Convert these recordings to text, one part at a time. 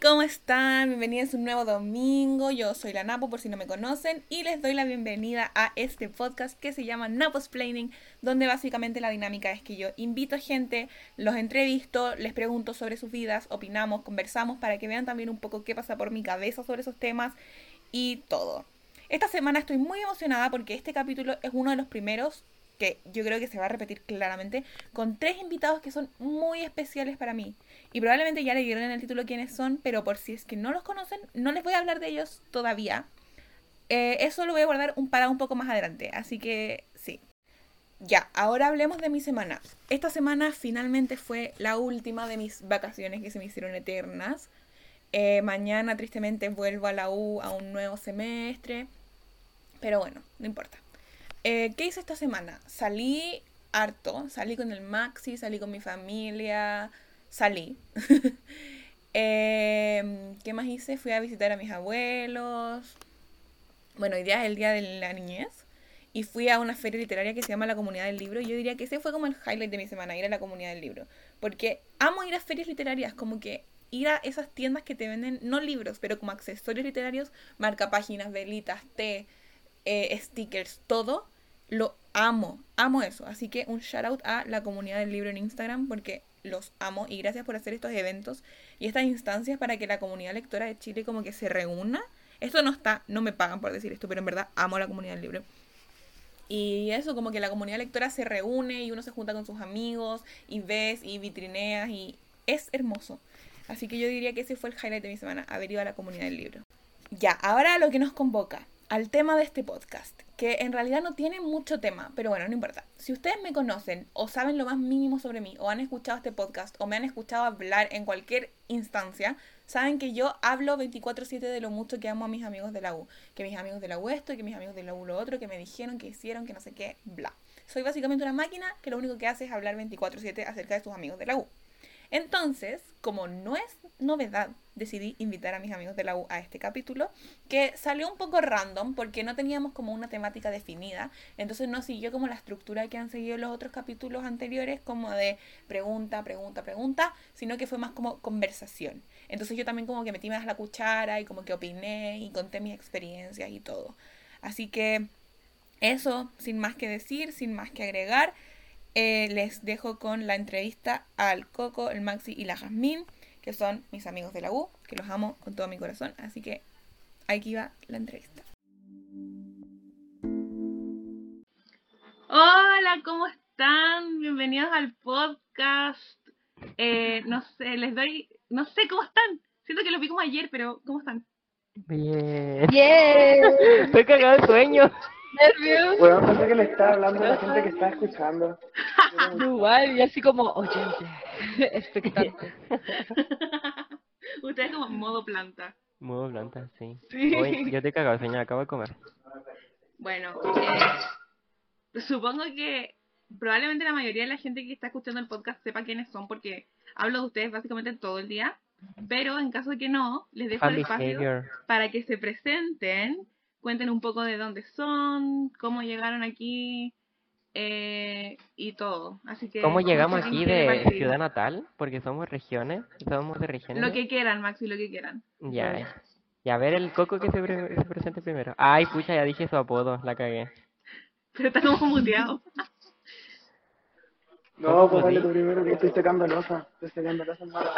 ¿cómo están? Bienvenidos a un nuevo domingo. Yo soy la Napo, por si no me conocen, y les doy la bienvenida a este podcast que se llama Napo's Planning, donde básicamente la dinámica es que yo invito a gente, los entrevisto, les pregunto sobre sus vidas, opinamos, conversamos para que vean también un poco qué pasa por mi cabeza sobre esos temas y todo. Esta semana estoy muy emocionada porque este capítulo es uno de los primeros que yo creo que se va a repetir claramente, con tres invitados que son muy especiales para mí. Y probablemente ya le dieron en el título quiénes son, pero por si es que no los conocen, no les voy a hablar de ellos todavía. Eh, eso lo voy a guardar un, para un poco más adelante, así que sí. Ya, ahora hablemos de mi semana. Esta semana finalmente fue la última de mis vacaciones que se me hicieron eternas. Eh, mañana tristemente vuelvo a la U a un nuevo semestre. Pero bueno, no importa. Eh, ¿Qué hice esta semana? Salí harto, salí con el Maxi, salí con mi familia, salí. Em, ¿Qué más hice? Fui a visitar a mis abuelos. Bueno, hoy día es el día de la niñez. Y fui a una feria literaria que se llama La Comunidad del Libro. Y yo diría que ese fue como el highlight de mi semana, ir a la Comunidad del Libro. Porque amo ir a ferias literarias, como que ir a esas tiendas que te venden, no libros, pero como accesorios literarios, marca páginas, velitas, té, eh, stickers, todo. Lo amo, amo eso. Así que un shout out a la comunidad del libro en Instagram porque los amo y gracias por hacer estos eventos y estas instancias para que la comunidad lectora de Chile como que se reúna. Esto no está, no me pagan por decir esto, pero en verdad amo a la comunidad del libro. Y eso, como que la comunidad lectora se reúne y uno se junta con sus amigos y ves y vitrineas y es hermoso. Así que yo diría que ese fue el highlight de mi semana, haber ido a la comunidad del libro. Ya, ahora lo que nos convoca al tema de este podcast, que en realidad no tiene mucho tema, pero bueno, no importa. Si ustedes me conocen o saben lo más mínimo sobre mí, o han escuchado este podcast, o me han escuchado hablar en cualquier instancia, saben que yo hablo 24/7 de lo mucho que amo a mis amigos de la U. Que mis amigos de la U esto, que mis amigos de la U lo otro, que me dijeron, que hicieron, que no sé qué, bla. Soy básicamente una máquina que lo único que hace es hablar 24/7 acerca de sus amigos de la U. Entonces, como no es novedad, decidí invitar a mis amigos de la U a este capítulo, que salió un poco random porque no teníamos como una temática definida, entonces no siguió como la estructura que han seguido los otros capítulos anteriores, como de pregunta, pregunta, pregunta, sino que fue más como conversación. Entonces yo también como que metí más la cuchara y como que opiné y conté mis experiencias y todo. Así que eso, sin más que decir, sin más que agregar. Eh, les dejo con la entrevista al Coco, el Maxi y la Jazmín, que son mis amigos de la U, que los amo con todo mi corazón. Así que aquí va la entrevista. Hola, ¿cómo están? Bienvenidos al podcast. Eh, no sé, les doy, no sé cómo están. Siento que los vi como ayer, pero ¿cómo están? Bien. Bien. Estoy cagado de sueño. Nervios. Bueno, pensé que le estaba hablando a la gente que está escuchando. Igual, y así como oyente, expectante. Ustedes como modo planta. Modo planta, sí. Sí. Hoy yo estoy cagado de sueño, acabo de comer. Bueno, eh, supongo que probablemente la mayoría de la gente que está escuchando el podcast sepa quiénes son porque hablo de ustedes básicamente todo el día. Pero en caso de que no, les dejo Fan el espacio behavior. para que se presenten, cuenten un poco de dónde son, cómo llegaron aquí eh, y todo. Así que ¿Cómo llegamos aquí de ciudad natal? Porque somos regiones. Somos de regiones. Lo que quieran, Maxi, lo que quieran. Ya. Y a ver el coco que se, pre- se presente primero. Ay, pucha, ya dije su apodo, la cagué. Pero está como muteado. No, pues dale tú primero que estoy secando losa. Estoy secando losa en mala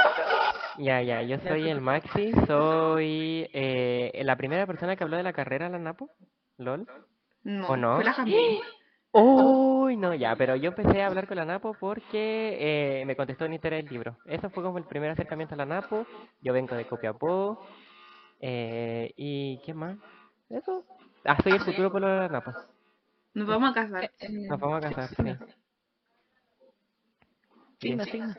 Ya, ya, yo soy el Maxi, soy eh, la primera persona que habló de la carrera la Napo. ¿Lol? No, ¿O no? fue la. Uy, no, ya, pero yo empecé a hablar con la Napo porque eh, me contestó en interés el libro. Eso fue como el primer acercamiento a la Napo. Yo vengo de Copiapó. Eh, ¿Y qué más? Eso. Ah, soy el futuro pueblo de la Napo. Nos vamos a casar. Nos vamos a casar, sí. Signo, signo.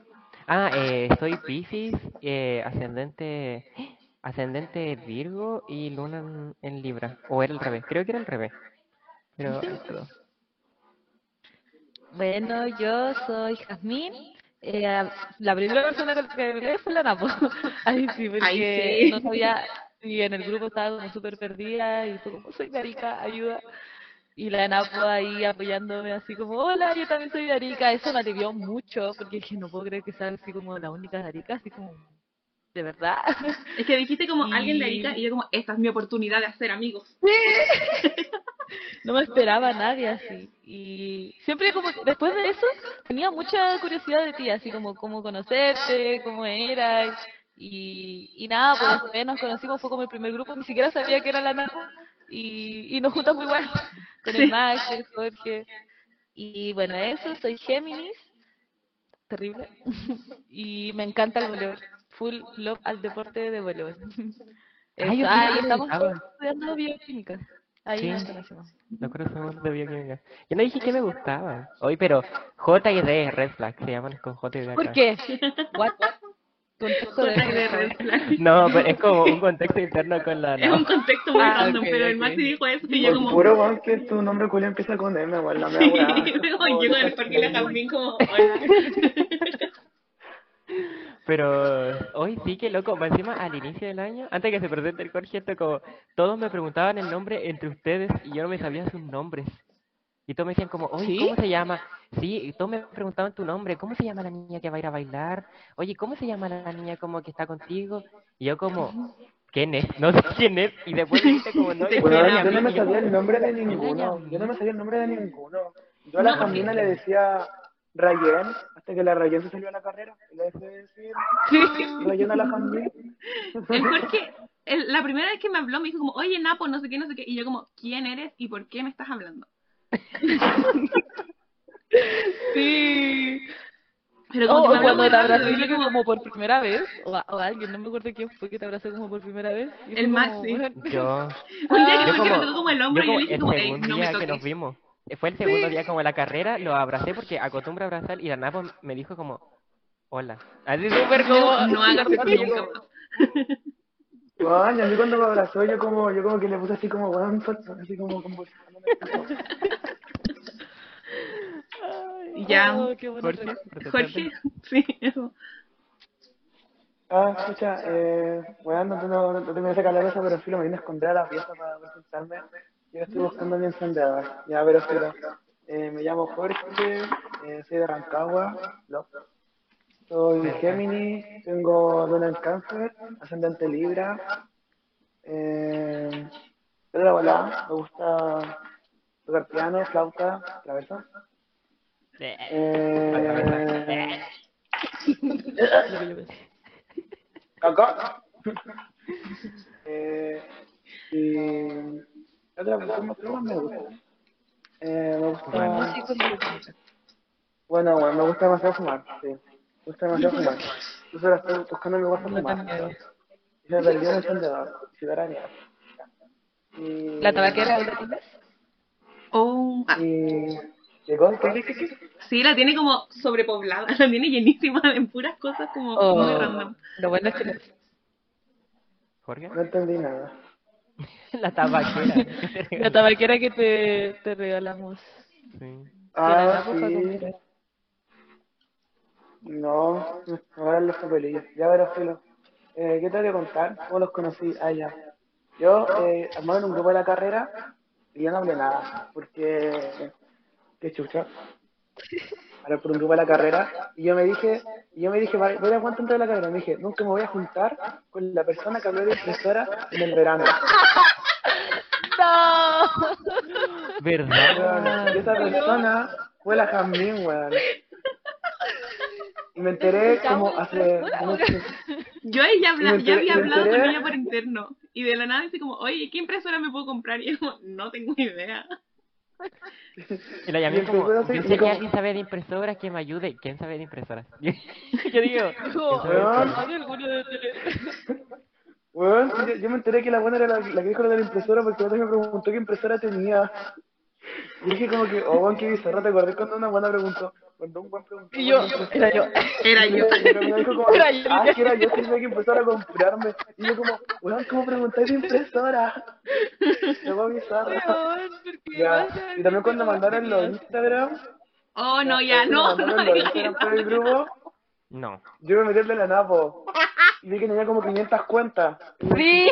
Ah, eh, soy Piscis, eh, ascendente, ascendente Virgo y Luna en, en Libra. O era el revés, creo que era el revés. Pero, Bueno, yo soy Jazmín. Eh, la primera persona con la que hablé fue la Napo. Ahí sí, porque Ay, sí. no sabía. Y en el grupo estaba como súper perdida y fue como, soy de Arica, ayuda. Y la Napo ahí apoyándome así como, hola, yo también soy de Arica. Eso me alivió mucho porque dije, no puedo creer que sea así como la única de Arica, así como de verdad. Es que dijiste como alguien de Arica y yo como, esta es mi oportunidad de hacer amigos. No me esperaba a nadie así. Y siempre como, después de eso, tenía mucha curiosidad de ti, así como cómo conocerte, cómo eras. Y, y nada, pues después nos conocimos, fue como el primer grupo, ni siquiera sabía que era la Napo. Y, y nos juntamos igual, con el Max, el Jorge. Y bueno, eso, soy Géminis, terrible. y me encanta el voleibol, full love al deporte de voleibol. Ay, ah, y estamos estudiando bioquímica. Ahí Sí. nos conocimos. No conocemos de bioquímica. Yo no dije que me gustaba. Hoy, pero J y D, red flag, se llaman con J y D acá. ¿Por qué? What? Contexto de de. No, pero es como un contexto interno con la Es un contexto muy Ah, random, pero el ok. Maxi dijo eso y yo como... puro weón que tu nombre culiao empieza con M, weón, la mea luego llego al parque la Jazmín como, hola. Pero hoy sí que loco, más encima al inicio del año, antes que se presente el Jorge, esto como todos me preguntaban el nombre entre ustedes y yo no me sabía sus nombres. Y todos me decían como, oye, ¿Sí? ¿cómo se llama? Sí, y todos me preguntaban tu nombre, ¿cómo se llama la niña que va a ir a bailar? Oye, ¿cómo se llama la niña como que está contigo? Y yo como, ¿quién es? No sé quién es. Y después dijiste como, no, la yo no me Yasmín", y yo sabía el nombre de "Hola, ninguno. Yasmín". Yo no me sabía el nombre de ninguno. Yo a la Jamina le decía Rayen, hasta que la Rayen se salió a la carrera. Y le dejé de decir Rayen a la Jamina. El Jorge, el- la primera vez que me habló me dijo como, oye Napo, no sé qué, no sé qué. Y yo como, ¿quién eres y por qué me estás hablando? Sí. Pero como Oh, que me cuando te abracé y yo como, como por primera vez, o, a- o alguien, no me acuerdo quién fue que te abrazó como por primera vez. y El Maxi. como, bueno, Yo, un día que yo como, me tocó como el yo hombro y yo como le dije como, segundo no me día que toques. nos vimos, fue el segundo día como de la carrera, lo abracé porque acostumbro a abrazar y la Napo me dijo como, hola. Así súper como... No, no hagas y yo y a mí cuando me abrazó, yo como, yo como que le puse así como, weón, así como convulsionando. Ay, Ya. oh, qué bueno. Jorge, Jorge, sí, eso. Ah, escucha, eh, weón, no tengo, no tengo esa calorosa, pero filo, me vine a esconder a la pieza para presentarme. Yo estoy buscando mi encendedor. Ya, pero filo. Eh, me llamo Jorge, eh, soy de Rancagua, Love. Soy Géminis, tengo luna en cáncer, ascendente Libra. Eh, de la me gusta tocar piano, flauta, traversa. Eh, eh, y ¿qué otra cosa ¿qué más me gusta? Eh, me gusta. Bueno, bueno, me gusta demasiado fumar, sí. Me gusta demasiado fumar. Entonces ahora estoy buscando mi gusto No tan fumar. miedo. Y se perdió el encendedor. Ciudadanía. ¿La tabaquera Oh, Y... ¿Qué? sí, la tiene como sobrepoblada, la tiene llenísima de puras cosas como Oh, muy random. Lo bueno es que no- Jorge, No entendí nada. la tabaquera. la tabaquera que te, te regalamos. Sí. Ah, sí. No, ahora los papelillos. Ya verás, filo. Eh, ¿Qué te voy a contar? ¿Cómo los conocí? Ah, ya. Yo eh, armaba en un grupo de la carrera y yo no hablé nada, porque... Qué chucha. Ahora por un grupo de la carrera y yo me dije, y yo me dije, vale, voy a cuánto entré de la carrera. Me dije, nunca me voy a juntar con la persona que habló de impresora en el verano. ¡No! ¿Verdad? Y esa persona fue la Jamín, weón. Y me enteré como hace... no sé, Yo ya, habla, Me ya enteré- había hablado con enteré. ella por interno. Y de la nada dice como, oye, ¿qué impresora me puedo comprar? Y yo como, no tengo idea. Y la llamé Y como, yo sé que como- alguien sabe de impresoras que me ayude. ¿Quién sabe de impresoras? yo digo, ¿quién No, sabe de Weón. impresoras? ¿hay alguno de ustedes? Weón, sí, yo, yo me enteré que la buena era la, la que dijo lo de la impresora porque otra me preguntó qué impresora tenía. Y dije como que, oh, weón, qué bizarro, ¿te acordás cuando una buena preguntó? Cuando un buen preguntó. Y yo, era yo. Era yo. Era yo. ah, que era yo, que tenía que empezar a comprarme. Y yo como, weón, ¿cómo preguntáis de impresora? Luego bizarro. Weón, ¿por qué Ya, vas a y también cuando mandaron los Instagram, Oh, no, ya, no, no el grupo, No. yo me metí al de la Napo y vi que tenía como 500 cuentas. Sí.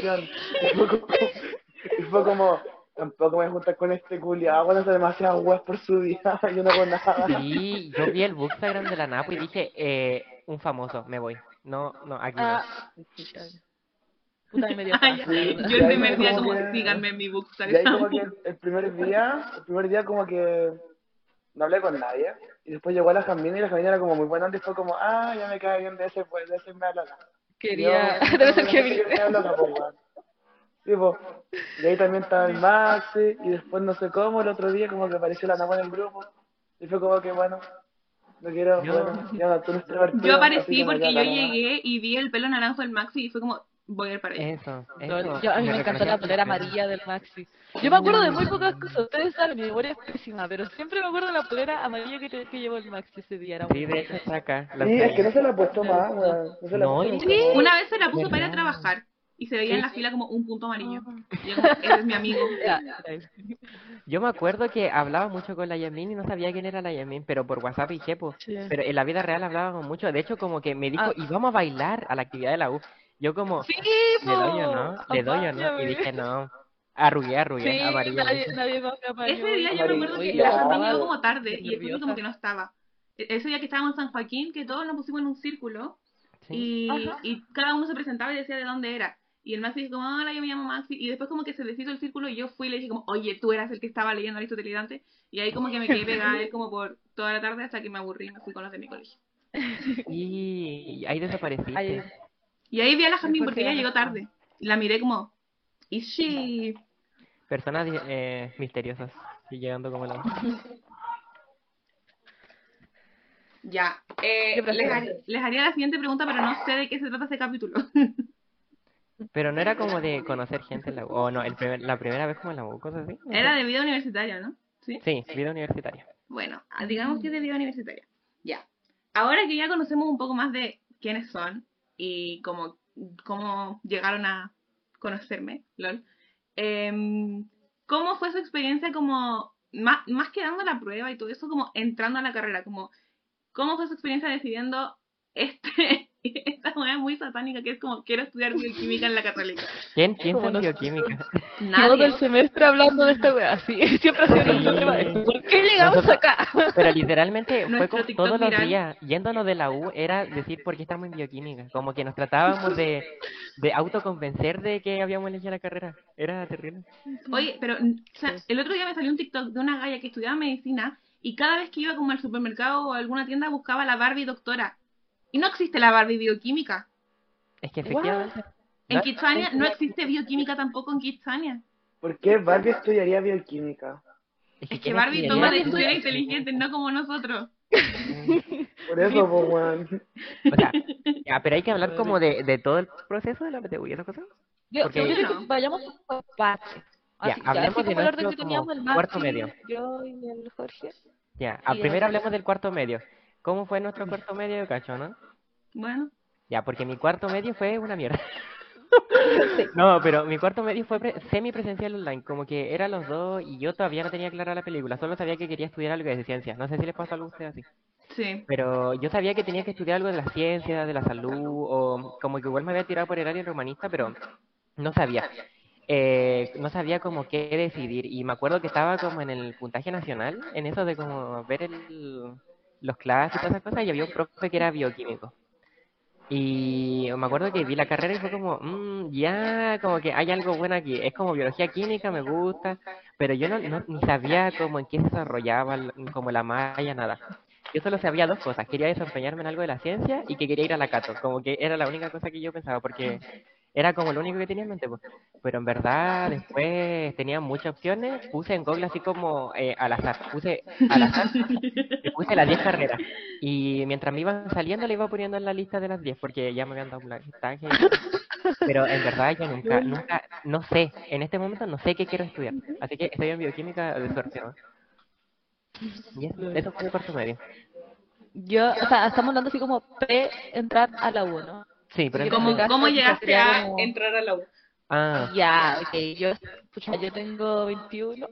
y fue como, tampoco me voy a juntar con este culiado, bueno, hace demasiadas weas por su vida, yo no hago nada. Sí, yo vi el Bookstagram de la Napo y dije, eh, un famoso, me voy. No, no, aquí no. Ah, puta, me dio Ay, yo el primer día como que- síganme en mi ahí como que el, el primer día, el primer día como que no hablé con nadie. Y después llegó la Jamina y la Jamina era como muy buena y fue como, ah, ya me cae bien de ese, pues, de ese me habla. Quería... Yo, Debe ser no, que no me habla. Sí. Y ahí también estaba el Maxi, y después no sé cómo, el otro día como que apareció la Napa en el grupo. Y fue como que, bueno, no quiero, Yo- bueno, ya tú eres extrovertido, Yo aparecí que me porque yo llegué y vi el pelo naranjo del Maxi y fue como, voy a ir para allá. Eso, Yo- eso. yo- a mí me encantó la polera amarilla del Maxi. Yo me acuerdo de muy pocas cosas, ustedes saben, mi memoria es pésima, pero siempre me acuerdo de la polera amarilla que, que llevó el Maxi ese día. Era Sí, de hecho está acá. la Sí, es que no se la ha puesto más. No se la No, puesto y-. Una vez se la puso para ir a ¿Verdad? trabajar y se veía en la Sí. fila como un punto amarillo. Y yo como, ese es mi amigo. Yo me acuerdo que hablaba mucho con la Yamin y no sabía quién era la Yamin, pero por WhatsApp y Jepo. Sí. Pero en la vida real hablábamos mucho. De hecho, como que me dijo, Ah. y vamos a bailar a la actividad de la U. Yo como, Sí, ¿le doy o no? ¿Le doy o no? Y dije, no. Arrugué, arrugué, nadie, nadie más apañó. Ese día yo me Amarillo. acuerdo que la estaba llegó como tarde y nerviosa. como que no estaba. E- Ese día que estábamos en San Joaquín, que todos nos pusimos en un círculo Sí. y, y cada uno se presentaba y decía de dónde era. Y el Maxi dijo como, hola, yo me llamo Maxi. Y después como que se deshizo el círculo y yo fui y le dije como, oye, tú eras el que estaba leyendo Aristóteles y Dante. Y ahí como que me quedé pegada él como por toda la tarde hasta que me aburrí y me fui con los de mi colegio. Y ahí desapareciste. Y ahí vi a la Jasmine Después porque ella llegó tarde. Y la miré como, ¿is she? Personas eh, misteriosas. Y llegando como la... Ya. Eh, ¿Qué les, haría, les haría la siguiente pregunta, pero no sé de qué se trata este capítulo. Pero no era como de conocer gente en la U. O no, el primer- la primera vez como en la U, cosas así. no. Era de vida universitaria, ¿no? ¿Sí? Sí, vida universitaria. Bueno, ah, digamos que es de vida universitaria. Ya. Ahora que ya conocemos un poco más de quiénes son y cómo, cómo llegaron a conocerme, lol. em, ¿Cómo fue su experiencia como, más, más que dando la prueba y todo eso, como entrando a la carrera? Como, ¿Cómo fue su experiencia decidiendo este, esta manera muy satánica que es como, quiero estudiar bioquímica en la católica? ¿Quién piensa en bioquímica? todo el semestre hablando de esta wea, sí. Siempre ha sido nuestro tema. ¿Por qué llegamos Nosotros- acá? Pero literalmente fue como TikTok todos los días, yéndonos de la U, era decir por qué estamos en bioquímica. Como que nos tratábamos de, de autoconvencer de que habíamos elegido la carrera. Era terrible. Oye, pero o sea, el otro día me salió un TikTok de una galla que estudiaba medicina y cada vez que iba como al supermercado o a alguna tienda buscaba la Barbie doctora. Y no existe la Barbie bioquímica. Es que efectivamente. En ¿no? Kitsania no existe bioquímica tampoco en Kitsania. ¿Por qué Barbie estudiaría bioquímica? Es que ¿quién Barbie estudiaría toma decisiones inteligentes, no como nosotros. Por eso, weón. O sea, ya, pero hay que hablar como de, de todo el proceso de la PTU y esas cosas. Yo, Porque- yo creo que vayamos por partes. Ya, Así, hablemos de nuestro que como cuarto medio. Yo y el Jorge. Ya, a primero hablemos del cuarto medio. ¿Cómo fue nuestro cuarto medio, cacho, no? Bueno, Ya, porque mi cuarto medio fue una mierda. No, pero mi cuarto medio fue pre- semipresencial online, como que eran los dos y yo todavía no tenía clara la película, solo sabía que quería estudiar algo de ciencia. No sé si les pasó algo a ustedes así. sí. Pero yo sabía que tenía que estudiar algo de la ciencia, de la salud, o como que igual me había tirado por el área romanista, pero no sabía. Eh, no sabía como qué decidir. Y me acuerdo que estaba como en el puntaje nacional, en eso de como ver el, los clases y todas esas cosas, y había un profe que era bioquímico. Y me acuerdo que vi la carrera y fue como, "Mm, ya, como que hay algo bueno aquí. Es como biología química, me gusta, pero yo no, no- ni sabía como en qué se desarrollaba, como la malla, nada. Yo solo sabía dos cosas, quería desempeñarme en algo de la ciencia y que quería ir a la Cato, como que era la única cosa que yo pensaba, porque era como lo único que tenía en mente, pues. Pero en verdad después tenía muchas opciones, puse en Google así como eh, al azar, puse al azar, y puse las 10 carreras. Y mientras me iban saliendo le iba poniendo en la lista de las 10, porque ya me habían dado un listaje. Pero en verdad yo nunca, nunca, no sé, en este momento no sé qué quiero estudiar. Así que estoy en bioquímica de suerte, ¿no? Y eso, eso fue mi cuarto medio. Yo, o sea, estamos hablando así como pre-entrar a la U, ¿no? Sí, pero... ¿Cómo, caso, cómo quizás llegaste a como- entrar a la U? Ah, Ya, ok, yo, pucha, yo tengo 21,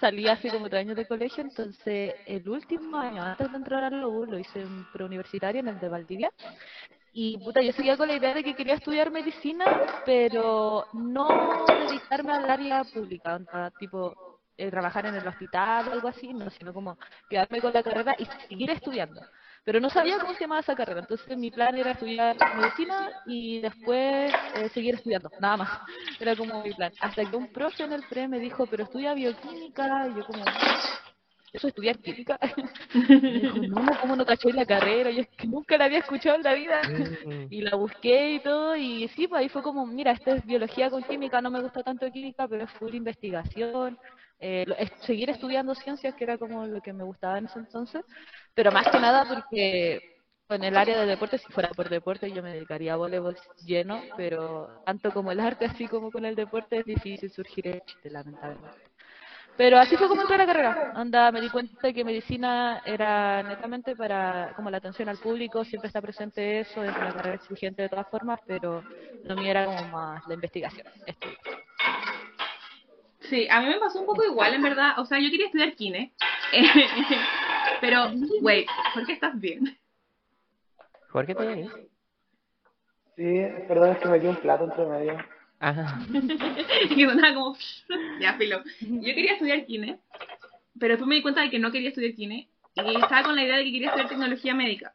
salí hace como tres años de colegio, entonces el último año antes de entrar a la U lo hice en preuniversitario, en el de Valdivia, y puta, yo seguía con la idea de que quería estudiar medicina, pero no dedicarme al área pública, tipo eh, trabajar en el hospital o algo así, no, sino como quedarme con la carrera y seguir estudiando. pero no sabía cómo se llamaba esa carrera. Entonces mi plan era estudiar medicina y después eh, seguir estudiando, nada más. Era como mi plan. Hasta que un profe en el pre me dijo, pero estudia bioquímica, y yo como, ¿eso es estudiar química? Y dijo, no, ¿cómo no caché la carrera? Yo es que nunca la había escuchado en la vida. Mm. Y la busqué y todo, y sí, pues ahí fue como, mira, esto es biología con química, no me gusta tanto química, pero es full investigación, eh, seguir estudiando ciencias, que era como lo que me gustaba en ese entonces, pero más que nada porque en el área de deporte, si fuera por deporte, yo me dedicaría a voleibol lleno, pero tanto como el arte, así como con el deporte, es difícil surgir el chiste, lamentablemente. Pero así fue como entré a la carrera. Anda, me di cuenta que medicina era netamente para como la atención al público, siempre está presente eso, es una carrera exigente de todas formas, pero lo mío era como más la investigación. estudio. Sí, a mí me pasó un poco igual, en verdad. O sea, yo quería estudiar kine. Pero, wait, ¿por qué estás bien? Jorge, ¿te venís? Sí, perdón, es que metí un plato entre medio. Ajá. y sonaba como, ya, filo. Yo quería estudiar kine, pero después me di cuenta de que no quería estudiar kine y estaba con la idea de que quería estudiar tecnología médica.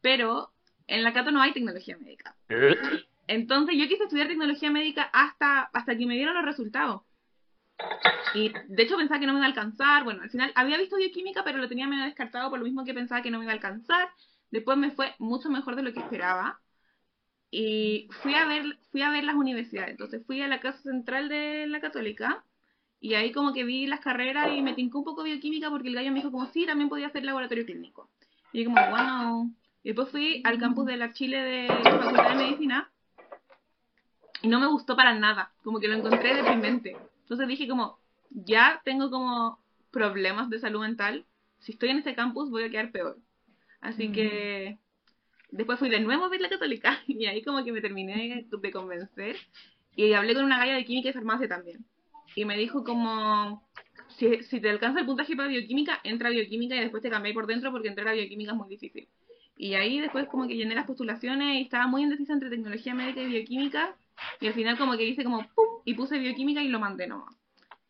Pero en la Cato no hay tecnología médica. Entonces yo quise estudiar tecnología médica hasta, hasta que me dieron los resultados. Y de hecho pensaba que no me iba a alcanzar. Bueno, al final había visto bioquímica, pero lo tenía medio descartado por lo mismo que pensaba que no me iba a alcanzar. Después me fue mucho mejor de lo que esperaba. Y fui a ver, fui a ver las universidades. Entonces fui a la casa central de la católica. Y ahí como que vi las carreras y me tincó un poco bioquímica porque el gallo me dijo como sí, también podía hacer laboratorio clínico. Y yo como, wow. Y después fui al campus de la Chile de la Facultad de Medicina y no me gustó para nada, como que lo encontré deprimente. Entonces dije como, ya tengo como problemas de salud mental, si estoy en este campus voy a quedar peor. Así que después fui de nuevo a ver la católica y ahí como que me terminé de convencer y hablé con una galla de química y farmacia también. Y me dijo como, si, si te alcanza el puntaje para bioquímica, entra a bioquímica y después te cambié por dentro porque entrar a bioquímica es muy difícil. Y ahí después como que llené las postulaciones y estaba muy indecisa entre tecnología médica y bioquímica. Y al final como que hice como pum y puse bioquímica y lo mandé nomás.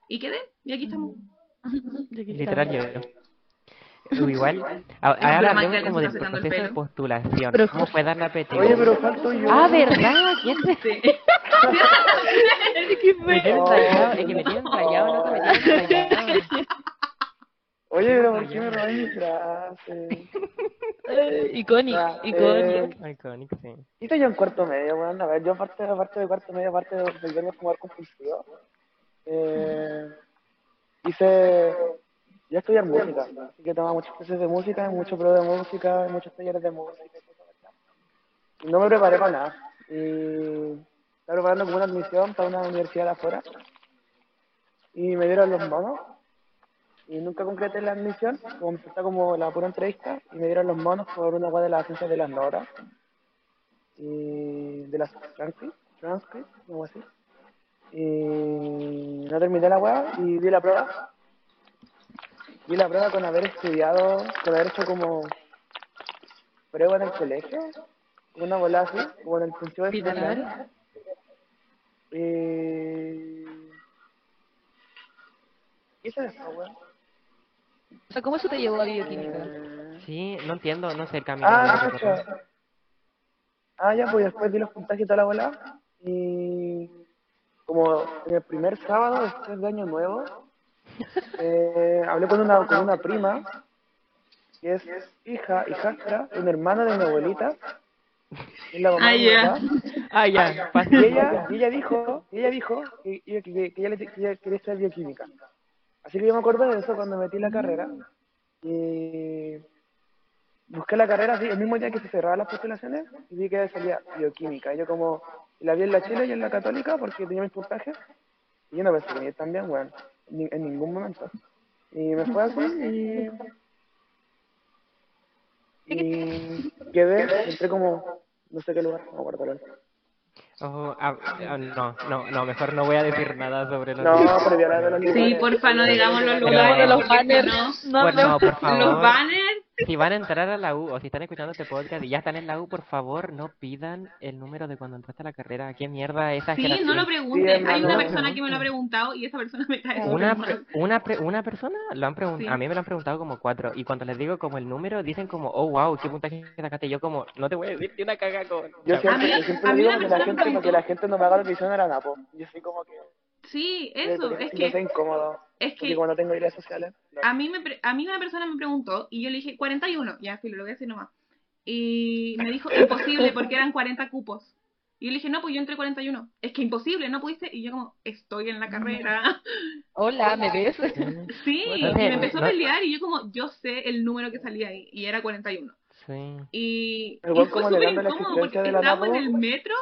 Y quedé, y aquí estamos. Y aquí Literal Igual, ahora que como del proceso de postulación. Pero- ¿Cómo fue dar la PT? Oye, pero falto yo. Ah, ¿verdad? ¿Quién se... Sí. Me tienen rayado, es que me tienen rayado, loco, me tienen rayado. Oye, pero ¿por qué me robáis mi frase? Icónico, icónico. eh, Icónico, sí. hice yo en cuarto medio, weón. A ver, yo aparte, aparte de cuarto medio, aparte de volverme a jugar compulsivo, eh, hice, ya estudiar música. Así que tomaba muchas clases de música, mucho pro de música, muchos talleres de música. y no me preparé para nada. Y estaba preparando como una admisión para una universidad afuera. Y me dieron los monos. Y nunca concreté la admisión, como faltaba como la pura entrevista, y me dieron los monos por una web de las ciencias de las notas y de las transcripts, transcripts, algo así. Y no terminé la web y di la prueba. Di la prueba con haber estudiado, con haber hecho como prueba en el colegio, una bola así, como en el principio de secundaria. Y... ¿Qué hice eso, weón? O sea, ¿cómo eso te llevó a bioquímica? Eh, Sí, no entiendo, no sé el camino. Ah, chucha. Ah, ya, pues después di los puntajes y toda la bola. Y como en el primer sábado después de Año Nuevo, eh, hablé con una, con una prima que es hija, hijastra, una hermana de mi abuelita. Es la mamá Ah, ya. Ah, ya, Y ella, y ella dijo, y ella dijo que, que, que- que ella, le- que ella quería estudiar bioquímica. Así que yo me acuerdo de eso cuando metí la carrera. Y busqué la carrera así, el mismo día que se cerraban las postulaciones, y vi que salía bioquímica. Y yo como, la vi en la Chile y en la Católica porque tenía mis puntajes. Y yo no pensé que tan bien, weón, ni- en ningún momento. Y me fue así y... Y quedé, entré como, no sé qué lugar, no verdad. Oh, ah, ah, no, no, no, mejor no voy a decir nada sobre los No, pero ya de los Sí, lugares. porfa, no digamos los Pero- lugares. de los banners. no- No, Bueno, no. por favor. Los banners si van a entrar a la U o si están escuchando este podcast y ya están en la U, por favor, no pidan el número de cuando entraste a la carrera. ¿Qué mierda esa Sí, generación? no lo pregunten. Sí, Hay una persona que me lo ha preguntado y esa persona me cae Una, pre- una, pre- una persona lo han preguntado, Sí. a mí me lo han preguntado como cuatro, y cuando les digo como el número, dicen como, oh wow, qué puntaje sacaste, y yo como, no te voy a decir ni una caga con... Yo siempre, mí- yo siempre a le mí digo que la gente, que la gente no me haga lo que hicieron era napo. Yo soy como que, Sí, eh, eso. porque Es que, incómodo. es Porque que cuando tengo ideas sociales, no. a mí, me pre- a mí una persona me preguntó y yo le dije 41. Ya, filo, lo voy a decir nomás. Y me dijo, imposible, porque eran 40 cupos. Y yo le dije, no, pues yo entré 41. Es que imposible, no pudiste. Y yo como, estoy en la carrera. Hola, ¿me ves? Sí, y me no- empezó a pelear y yo como, yo sé el número que salía ahí. Y era 41. Sí. Y, El y fue como súper incómodo porque estábamos en el metro,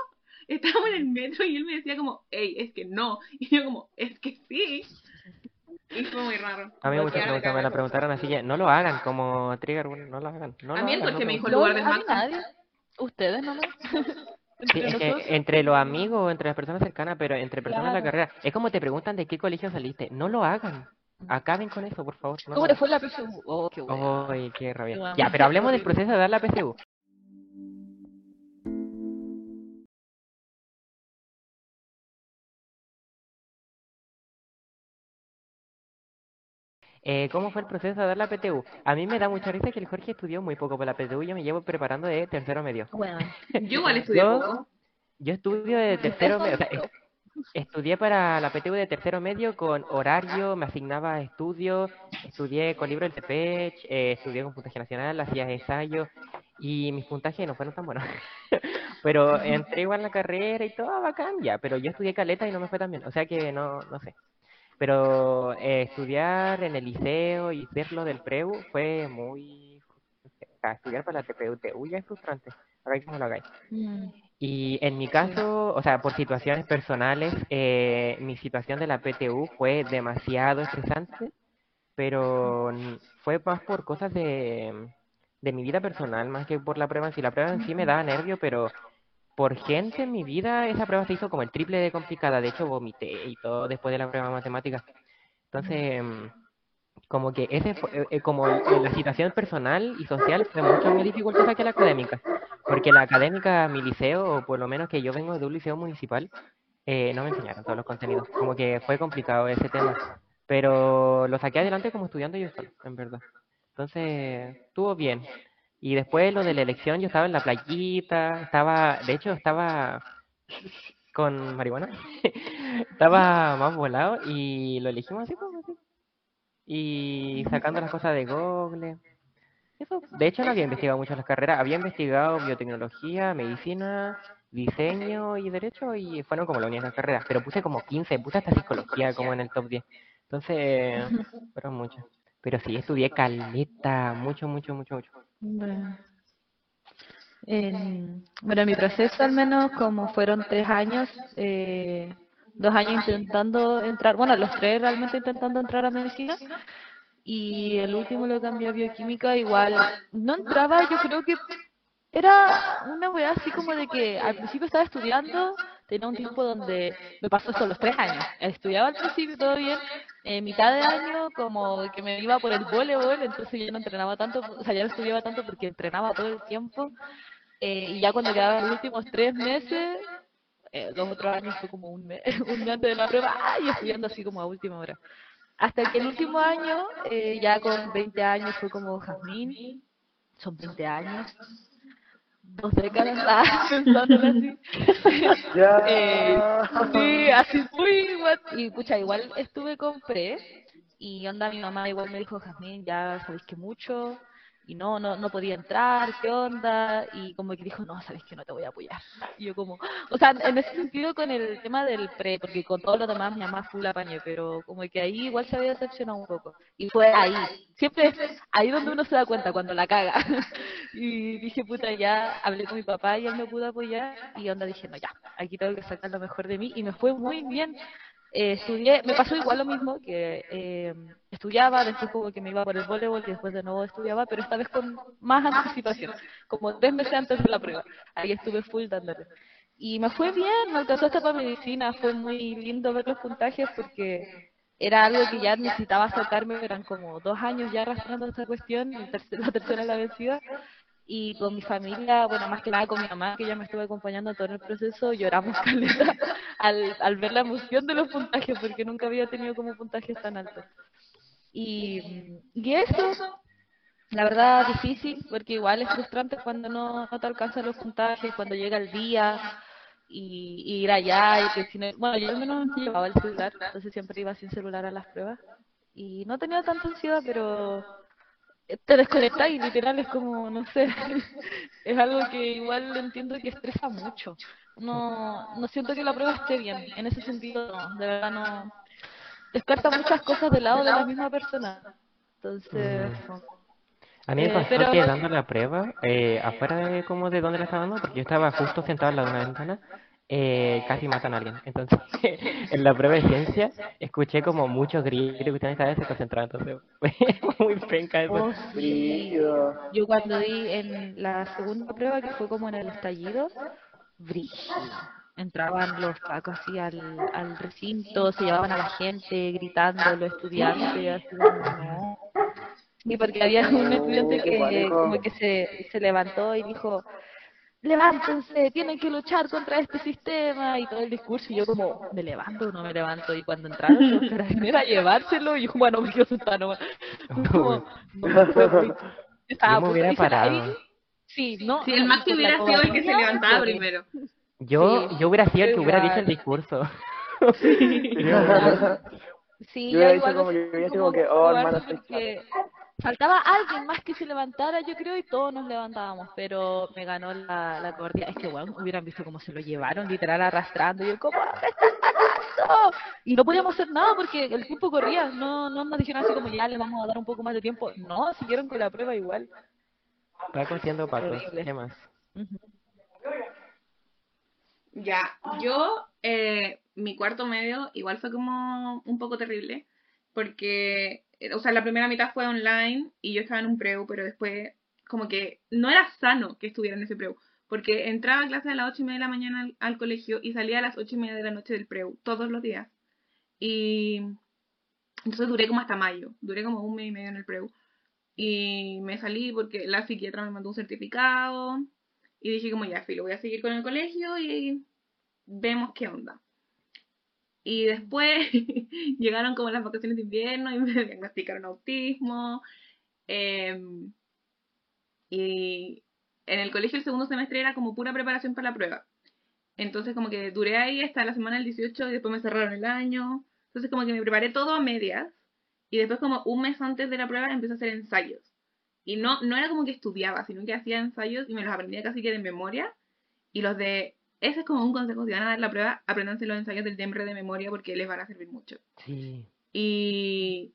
estábamos en el metro y él me decía como, hey, es que no. Y yo como, es que sí. Y fue muy raro. A mí ahora preguntas me la preguntaron así que no lo hagan como trigger, no lo hagan. No A lo mí el hagan, no me dijo el lugar Maxi. nadie. Ustedes nomás. Sí, Entre es que entre los amigos o entre las personas cercanas, pero entre personas de la Claro. carrera, es como te preguntan de qué colegio saliste. No lo hagan. Acaben con eso, por favor. No ¿Cómo le fue la PSU? Oh, qué bueno. Ay, qué rabia. Ya, pero hablemos del proceso de dar la PSU. Eh, ¿Cómo fue el proceso de dar la PTU? A mí me da mucha risa que el Jorge estudió muy poco por la PTU, yo me llevo preparando de tercero medio. Bueno. Yo igual estudié Yo- poco. Yo estudio de tercero medio, o sea, es- estudié para la PTU de tercero medio con horario, me asignaba estudios, estudié con libro del TPECH, eh, estudié con puntaje nacional, hacía ensayos y mis puntajes no fueron tan buenos. pero entré igual en la carrera y todo bacán ya, pero yo estudié caleta y no me fue tan bien, o sea que no, no sé. Pero eh, estudiar en el liceo y hacerlo del PREU fue muy... O sea, estudiar para la TPU ya es frustrante, hagáis como lo hagáis. Mm. Y en mi caso, o sea, por situaciones personales, eh, mi situación de la PTU fue demasiado estresante, pero fue más por cosas de, de mi vida personal, más que por la prueba en sí. La prueba en sí me daba nervio, pero por gente en mi vida, esa prueba se hizo como el triple de complicada. De hecho, vomité y todo después de la prueba de matemáticas. Entonces, mm, como que ese fue, eh, eh, como la situación personal y social fue mucho más dificultosa que la académica. Porque la académica, mi liceo, o por lo menos que yo vengo de un liceo municipal, eh, no me enseñaron todos los contenidos. Como que fue complicado ese tema. Pero lo saqué adelante como estudiante yo solo, en verdad. Entonces, estuvo bien. Y después lo de la elección, yo estaba en la playita, estaba, de hecho, estaba con marihuana, estaba más volado y lo elegimos así, pues, así. Y sacando las cosas de Google. Eso, de hecho, no había investigado mucho las carreras, había investigado biotecnología, medicina, diseño y derecho y fueron como las únicas carreras, pero puse como 15, puse hasta psicología como en el top 10. Entonces, fueron muchas. Pero sí, estudié caleta, mucho, mucho, mucho, mucho. Bueno. En, bueno, en mi proceso al menos, como fueron tres años, eh, dos años intentando entrar, bueno, los tres realmente intentando entrar a medicina, y el último lo cambié a bioquímica, igual no entraba, yo creo que era una weá así como de que al principio estaba estudiando, tenía un tiempo donde me pasó eso los tres años, estudiaba al principio todo bien, en mitad de año como que me iba por el voleibol, entonces yo no entrenaba tanto, o sea, ya no estudiaba tanto porque entrenaba todo el tiempo, eh, y ya cuando quedaban los últimos tres meses, eh, los otros años fue como un mes, un mes antes de la prueba, ¡ay! estudiando así como a última hora. Hasta que el último año, eh, ya con 20 años, fue como Jazmín, son 20 años, dos décadas, ah, pensándolo así. Ya. Eh, sí, así muy what- Y pucha, igual estuve con pre y onda mi mamá igual me dijo, Jazmín, ya sabéis que mucho y no, no, no podía entrar, ¿qué onda? Y como que dijo, no, sabéis que no te voy a apoyar. Y yo como, o sea, en ese sentido con el tema del pre, porque con todo lo demás mi mamá full apañé, pero como que ahí igual se había decepcionado un poco. Y fue ahí, siempre ahí donde uno se da cuenta cuando la caga. Y dije, puta, ya hablé con mi papá y él me pudo apoyar y onda dije, no, ya, aquí tengo que sacar lo mejor de mí y me fue muy bien. Eh, estudié, me pasó igual lo mismo, que eh, estudiaba, después como que me iba por el voleibol y después de nuevo estudiaba, pero esta vez con más anticipación, como tres meses antes de la prueba. Ahí estuve full dándole. Y me fue bien, me alcanzó hasta para medicina, fue muy lindo ver los puntajes porque era algo que ya necesitaba sacarme, eran como dos años ya arrastrando esta cuestión, la tercera, la vencida, y con mi familia, bueno, más que nada con mi mamá, que ya me estuvo acompañando todo el proceso, lloramos caleta al, al ver la emoción de los puntajes, porque nunca había tenido como puntajes tan altos. Y, eso, la verdad, difícil, porque igual es frustrante cuando no, no te alcanzan los puntajes, cuando llega el día y, ir allá. Y que si no- bueno, yo al menos no llevaba el celular, entonces siempre iba sin celular a las pruebas. Y no tenía tanta ansiedad, pero te desconectas y literal es como, no sé, es algo que igual entiendo que estresa mucho. No, no siento que la prueba esté bien, en ese sentido no, de verdad no. Descarta muchas cosas del lado de la misma persona. Entonces. A mí me Eh, pasó pero- que dando la prueba, eh, afuera de como de donde la estaba dando, porque yo estaba justo sentado al lado de una ventana, eh, casi matan a alguien. Entonces, en la prueba de ciencia, escuché como muchos gritos y cuestiones cada vez se concentraban, entonces fue muy penca eso. Oh, sí. Yo cuando di en la segunda prueba, que fue como en el estallido, brígido. Entraban los pacos así al, al recinto, se llevaban a la gente gritando, los estudiantes, así como, no. Y porque había un estudiante que como que se, se levantó y dijo, levántense, tienen que luchar contra este sistema y todo el discurso y yo como, ¿me levanto o no me levanto? Y cuando entraron los carabineros a llevárselo, y yo, bueno, me quedo sentada nomás. Como, no, fue muy- estaba Yo a me punto hubiera parado. Sí, no. Si el por la hubiera sido el que se levantaba primero. Yo, Sí, yo hubiera sido el que hubiera dicho el discurso. Sí, Yo hubiera dicho como hubiera sido como como que, oh, hermano, estoy faltaba alguien más que se levantara, yo creo, y todos nos levantábamos, pero me ganó la, la cobardía. Es que, bueno, hubieran visto cómo se lo llevaron, literal, arrastrando, y yo, ¿cómo me están? Y no podíamos hacer nada porque el tiempo corría, no, no nos dijeron así como, ya, le vamos a dar un poco más de tiempo. No, siguieron con la prueba igual. Paco siendo Paco. ¿qué más? Ujú. Ya, yo, eh, mi cuarto medio igual fue como un poco terrible, porque, eh, o sea, la primera mitad fue online y yo estaba en un preu, pero después como que no era sano que estuviera en ese preu, porque entraba a clase a las ocho y media de la mañana al, colegio y salía a las ocho y media de la noche del preu, todos los días. Y entonces duré como hasta mayo, duré como un mes y medio en el preu. Y me salí porque la psiquiatra me mandó un certificado y dije como ya, filo, voy a seguir con el colegio y vemos qué onda. Y después llegaron como las vacaciones de invierno y me diagnosticaron autismo. em, y en el colegio el segundo semestre era como pura preparación para la prueba. Entonces como que duré ahí hasta la semana del 18 y después me cerraron el año. Entonces como que me preparé todo a medias. Y después como un mes antes de la prueba empecé a hacer ensayos. Y no, no era como que estudiaba, sino que hacía ensayos y me los aprendía casi que de memoria. Y los de... Ese es como un consejo, si van a dar la prueba, apréndanse los ensayos del DEMRE de memoria porque les van a servir mucho. Sí. Y,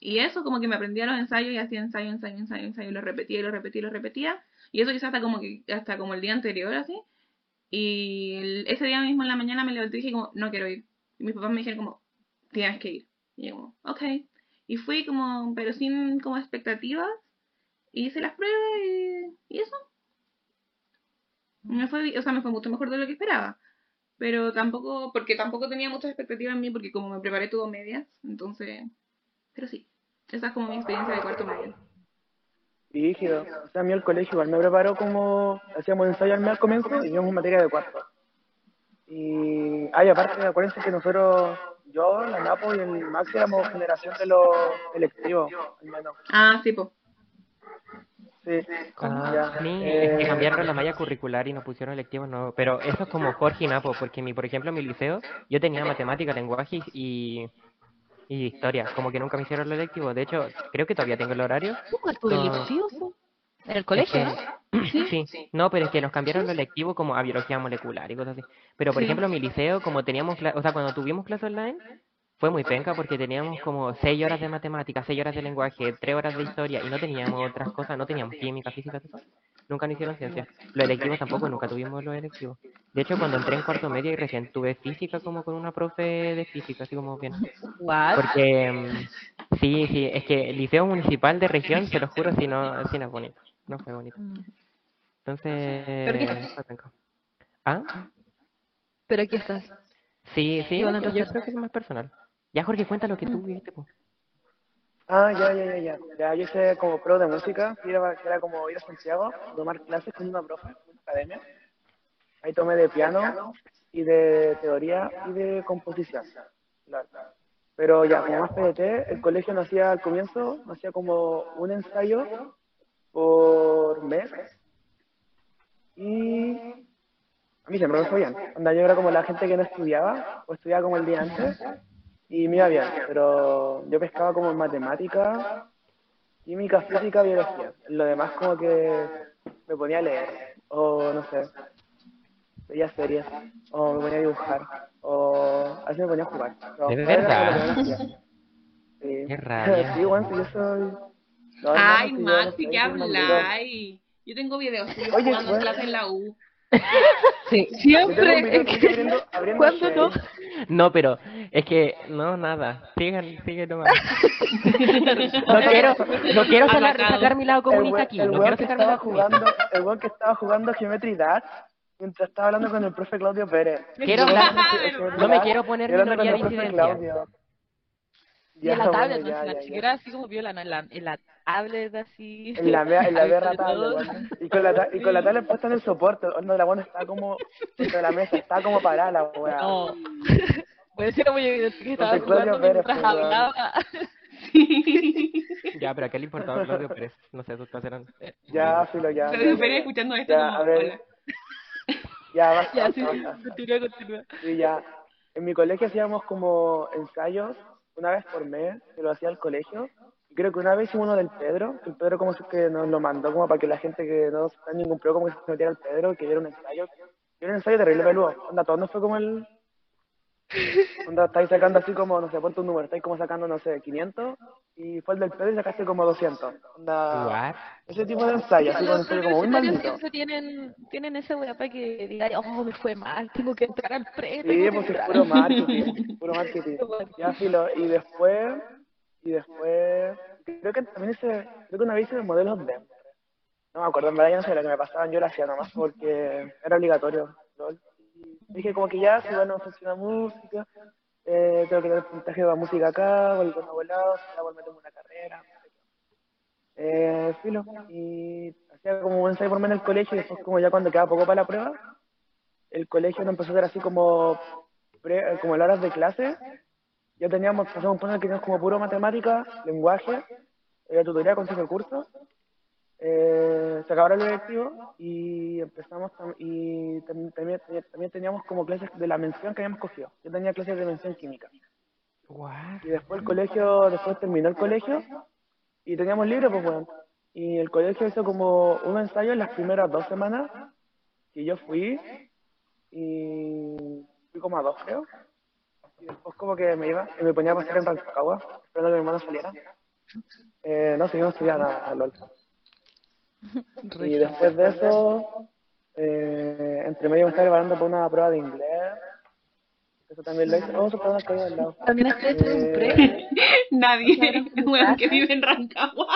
y eso, como que me aprendía los ensayos y hacía ensayo, ensayo, ensayo, ensayo, y lo repetía, y lo repetía, y lo repetía. Y eso quizás hasta como, que, hasta como el día anterior, así. Y el- ese día mismo en la mañana me levanté y dije como, no quiero ir. Y mis papás me dijeron como, tienes que ir. Y yo como, ok. Y fui como, pero sin como expectativas. Y hice las pruebas y, y eso. Me fue, o sea, me fue mucho mejor de lo que esperaba. Pero tampoco, porque tampoco tenía muchas expectativas en mí, porque como me preparé todo medias, entonces, pero sí, esa es como mi experiencia de cuarto medio. Rígido. O sea, a mí el colegio igual me preparó como hacíamos ensayo al mes al comienzo y teníamos materia de cuarto. Y, ay, aparte, acuérdense que nosotros, yo, la Napo y el Max éramos generación de los electivos, al menos. Ah, sí, pues. Sí. Ah, Ya, a mí eh, es que cambiaron la malla curricular y nos pusieron electivos nuevos, pero eso es como Jorge y Napo, porque mi, por ejemplo en mi liceo yo tenía matemática, lenguaje y, y historia, como que nunca me hicieron los electivos, de hecho creo que todavía tengo el horario. ¿Cómo po? En el Es colegio, que- ¿no? Sí, no, pero es que nos cambiaron los lectivos como a biología molecular y cosas así. Pero por Sí. ejemplo en mi liceo, como teníamos, o sea, cuando tuvimos clase online, fue muy penca porque teníamos como seis horas de matemática, seis horas de lenguaje, tres horas de historia y no teníamos otras cosas, no teníamos química, física, todo. Nunca nos hicieron ciencia. Los electivos tampoco, nunca tuvimos los electivos. De hecho, cuando entré en cuarto medio y recién tuve física como con una profe de física, así como bien. What? Porque mm, sí, sí, es que el liceo municipal de región, se lo juro, si no, si no es bonito. No fue bonito. Mm. Entonces, ¿Pero qué? fue penca. ¿Ah? Pero aquí estás. Sí, sí, yo creo que es más personal. Ya, Jorge, cuenta lo que tú viviste, po. Ah, ya, ya, ya, ya. Ya, yo hice como pro de música, que era, era como ir a Santiago, tomar clases con una profe, en una academia. Ahí tomé de piano y de teoría y de composición. Claro. Pero ya, como más PDT, el colegio nos hacía al comienzo, nos hacía como un ensayo por mes. Y a mí siempre me fue bien. Onda, yo era como la gente que no estudiaba, o estudiaba como el día antes, y me iba bien. Pero yo pescaba como en matemática, química, física, biología. Lo demás como que me ponía a leer, o no sé, veía series, o me ponía a dibujar, o a veces me ponía a jugar. No, ¿De era verdad? Sí. Qué rabia. Sí, bueno, si yo soy... No, Ay, no, si Maxi, ¿qué habláis? Yo tengo videos tuyos Oye, jugando clase en la U. Sí, Yo tengo un siempre. video es tuyo que- abriendo, abriendo ¿Cuándo no? No, pero es que, no, nada. Sigan, sigue nomás. No quiero, no quiero sacar, mi lado comunista aquí. el No weón quiero que sacar estaba jugando, el weón que estaba jugando Geometry Dash mientras estaba hablando con el profe Claudio Pérez. Quiero hablar- no me quiero poner minoría disidencia. Claudio. Y en la Ya, tablet, bueno, no ya, sé, ya, la ya. así como viola, ¿no? En la, en la tablet así. En la, mea- en la berra tablet, weón. Y con la, y con la tablet puesta en el soporte. Onda, la buena estaba como dentro de la mesa, estaba como parada la weá. No. Puede ser muy evidente que estaba Entonces, Claudio jugando Pérez, mientras pues, hablaba. Ya, pero ¿a qué le importaba Claudio Pérez? No sé, sus clases eran... Ya, filo, ya. Claudio Pérez escuchando esto Ya, como, a ver. hola. Ya, basta, Ya, sí, basta, basta. continúa, continúa. Sí, ya. En mi colegio hacíamos como ensayos una vez por mes, que lo hacía el colegio. Creo que una vez hicimos uno del Pedro, el Pedro como que nos lo mandó como para que la gente que no está en ningún pro como que se metiera al Pedro, que diera un ensayo. Y era un ensayo terrible peludo. Onda, todo no fue como el... Onda, estáis sacando así como, no sé, ponte un número, estáis como sacando, no sé, 500, y fue el del Pedro y sacaste como 200. Onda, What? ese tipo de ensayo, así como ensayo como muy maldito. siempre tienen, tienen esa weá para que digan, oh, me fue mal, tengo que entrar al pre, Sí, pues es entrar". puro marketing, puro marketing. Ya, filo, y después, y después, creo que también hice, creo que una vez hice modelos de, no me acuerdo, en verdad ya no sé lo que me pasaban, yo lo hacía nomás porque era obligatorio. ¿lol? Dije como que ya, si bueno, funciona música, eh, tengo que dar el puntaje de la música acá, o el con volado, si voy a una carrera, no. Eh, filo, y hacía como un ensayo por menos en el colegio, y después como ya cuando quedaba poco para la prueba, el colegio nos empezó a hacer así como, pre- como en horas de clase, ya teníamos, pasamos un punto que teníamos como puro matemática, lenguaje, eh, tutoría con cinco cursos, eh, se acabaron los electivos y empezamos y tam- también, también teníamos como clases de la mención que habíamos cogido. Yo tenía clases de mención química. What? Y después el colegio, después terminó el colegio y teníamos libre, pues bueno. Y el colegio hizo como un ensayo en las primeras dos semanas que yo fui y fui como a dos, creo. Y después como que me iba y me ponía a pasar en Rancagua, esperando que mi hermano saliera. Eh, no, seguimos estudiando nada, LOL. Y después de eso, eh, entre medio me estaba preparando para una prueba de inglés. Eso también lo hice. Oh, eso al lado. También has hecho un Eh, pre. Nadie, un weón que vive en Rancagua.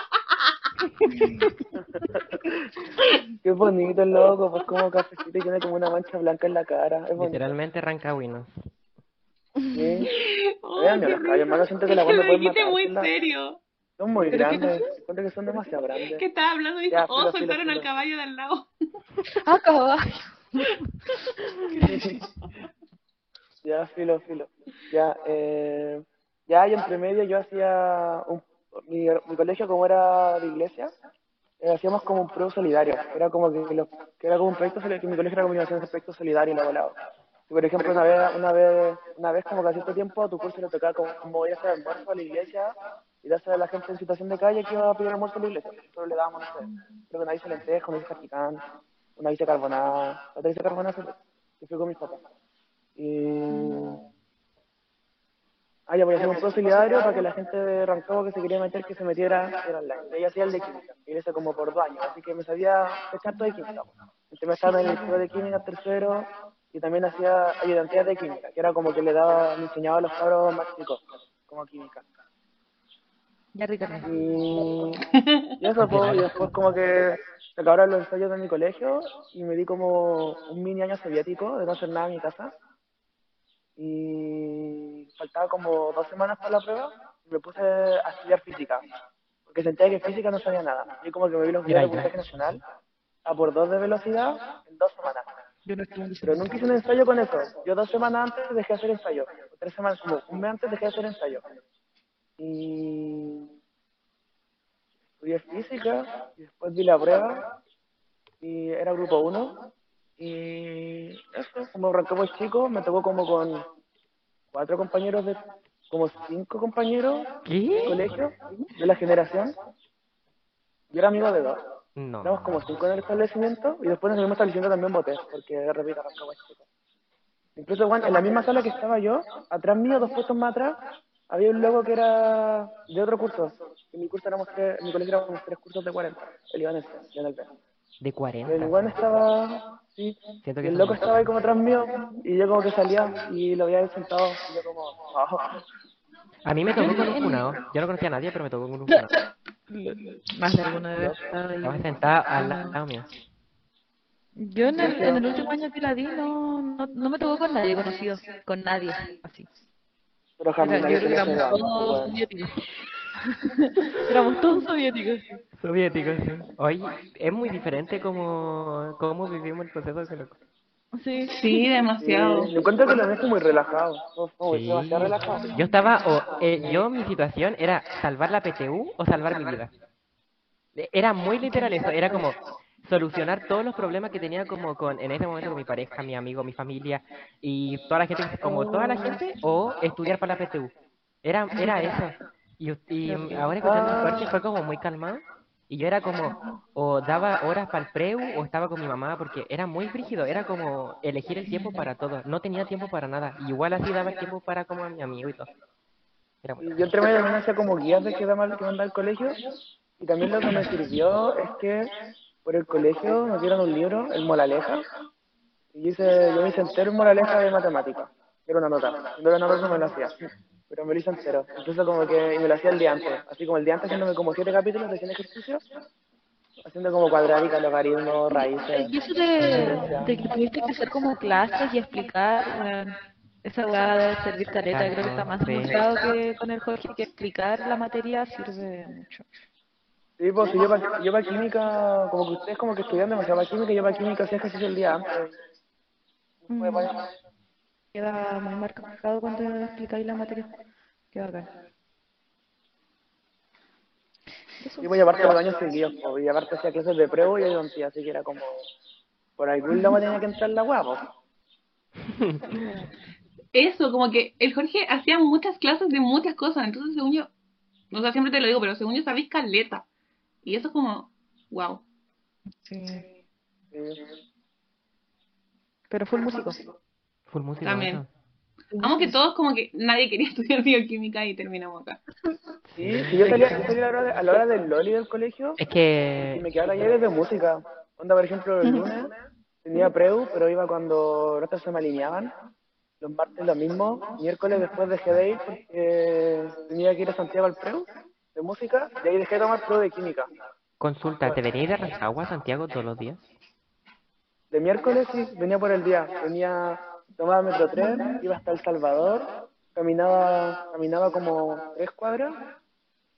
Qué bonito el loco, pues como cafecito y tiene como una mancha blanca en la cara. Es. Literalmente rancagüinos. Sí. Oh, Vean, los hermano, siento que la lo pueden dijiste matar, muy serio. Son muy grandes. Que son demasiado grandes. Que estaba hablando y dijo, Ya, oh, filo, filo, soltaron al caballo de al lado. Ah, caballo. Ya, filo, filo. Ya, eh, ya, y entre medio yo hacía un, mi, mi colegio como era de iglesia, eh, hacíamos como un pro solidario. Era como que, los- que era como un proyecto solidario, que mi colegio era como una de proyecto solidario y lo volado. Por ejemplo, una vez, una vez, una vez como que a cierto tiempo a tu curso le tocaba como, como ir a hacer almuerzo a la iglesia y darse a la gente en situación de calle que iba a pedir almuerzo a la iglesia. Nosotros le dábamos, no sé, creo que una hice lenteja, una hice picante, una hice carbonada, otra hice carbonada, y fui con mis papás. Y... Ah, ya voy a hacer un solidario para que la gente de Rancagua que se quería meter, que se metiera, era online. Y ella hacía el de química, y hice como por dos años, así que me sabía echar todo de química. Entonces me estaba en el pro de química tercero, y también hacía ayudantías de química, que era como que le daba, me enseñaba a los cabros más chicos, como química. Ya, Ricardo. Y, y eso, pues, y después como que acabaron los ensayos de mi colegio y me di como un mini año soviético de no hacer nada en mi casa. Y faltaba como dos semanas para la prueba y me puse a estudiar física. Porque sentía que física no sabía nada. Y como que me vi los videos de puntaje nacional a por dos de velocidad en dos semanas. Yo no Pero nunca hice un ensayo con eso. Yo dos semanas antes dejé de hacer ensayo. O tres semanas, como un mes antes dejé de hacer ensayo. Y estudié física y después di la prueba y era grupo 1 y eso, como arranqué muy chico, me tocó como con cuatro compañeros de, como cinco compañeros de colegio de la generación. Yo era amigo de dos. No. Éramos como cinco en el establecimiento y después en el mismo establecimiento también voté, porque repito, arrancó muy chico. Incluso, bueno, en la misma sala que estaba yo, atrás mío, dos puestos más atrás, había un loco que era de otro curso. En mi curso éramos tres, en mi colegio éramos tres cursos de 40, el Iván yo en el. De Y el 40. Iván estaba, sí, Siento que el loco estaba ahí como atrás mío, y yo como que salía, y lo ahí sentado, y yo como, "Ah". A mí me tocó con un funado. Yo no conocía a nadie, pero me tocó con un funado. Más de alguna vez. estaba sentada al lado mío. Yo en el, en el último año que la di no, no, no me tocó con nadie conocido, con nadie, así. Pero Era- jamás yo nadie éramos todos soviéticos. éramos todos soviéticos. Soviético, sí. Oye, es muy diferente como cómo vivimos el proceso de loco. Sí. Sí, demasiado. Sí, yo encuentro que lo nuestro es muy relajado, fue fue Sí. demasiado relajado. Yo estaba, o, eh, yo mi situación era salvar la PTU o salvar mi vida. Era muy literal eso, era como solucionar todos los problemas que tenía como con, en ese momento con mi pareja, mi amigo, mi familia y toda la gente, como toda la gente, o estudiar para la PTU. Era, era eso. Y, y ahora escuchando el parche fue como muy calmado. Y yo era como, o daba horas para el preu o estaba con mi mamá, porque era muy frígido, era como elegir el tiempo para todo. No tenía tiempo para nada. Y igual así daba el tiempo para como a mi amigo y todo. Era muy... Yo entre medio también hacía como guías de que daba que mandaba al colegio. Y también lo que me sirvió es que por el colegio nos dieron un libro, el Moraleja. Y yo, hice, yo me hice entero un Moraleja de matemática. Era una nota. No era una nota, no me lo hacía. Pero me lo hice entero. Incluso como que y me lo hacía el día antes. Así como el día antes haciéndome como siete capítulos de 100 ejercicios. Haciendo como cuadrática, logaritmos, raíces. Y eso de, de que tuviste que hacer como clases y explicar, bueno, esa weá de servir careta, creo que está más Sí. demostrado que con el Jorge que explicar la materia sirve mucho. Sí, pues si yo para yo pa química, como que ustedes como que estudian demasiado para química, yo para química hacía ejercicio el día antes. Mm. Para- Queda muy marcado cuando explicáis la materia. Qué bacán. Eso. Sí, pues y aparte los años seguidos, po, y aparte hacía clases de prueba y odontía, así que era como, por algún lado tenía que entrar la hueá, po. Eso, como que el Jorge hacía muchas clases de muchas cosas, entonces según yo, o sea, siempre te lo digo, pero según yo sabéis caleta. Y eso es como, wow. Sí. Sí. Pero fue músico. Full música. También. eso. Vamos que todos como que nadie quería estudiar bioquímica y terminamos acá. Sí, si yo salía, yo salía a, la hora de- a la hora del loli del colegio Es y que me quedaba las llaves de música. Onda, por ejemplo, el lunes tenía preu, pero iba cuando los otros se me alineaban. Los martes lo mismo. Miércoles después dejé de ir porque tenía que ir a Santiago al preu de música y ahí dejé de tomar preu de química. consulta, ¿te venís de Rancagua a Santiago todos los días? De miércoles sí, venía por el día. Venía, tomaba metro 3, iba hasta El Salvador, caminaba, caminaba como tres cuadras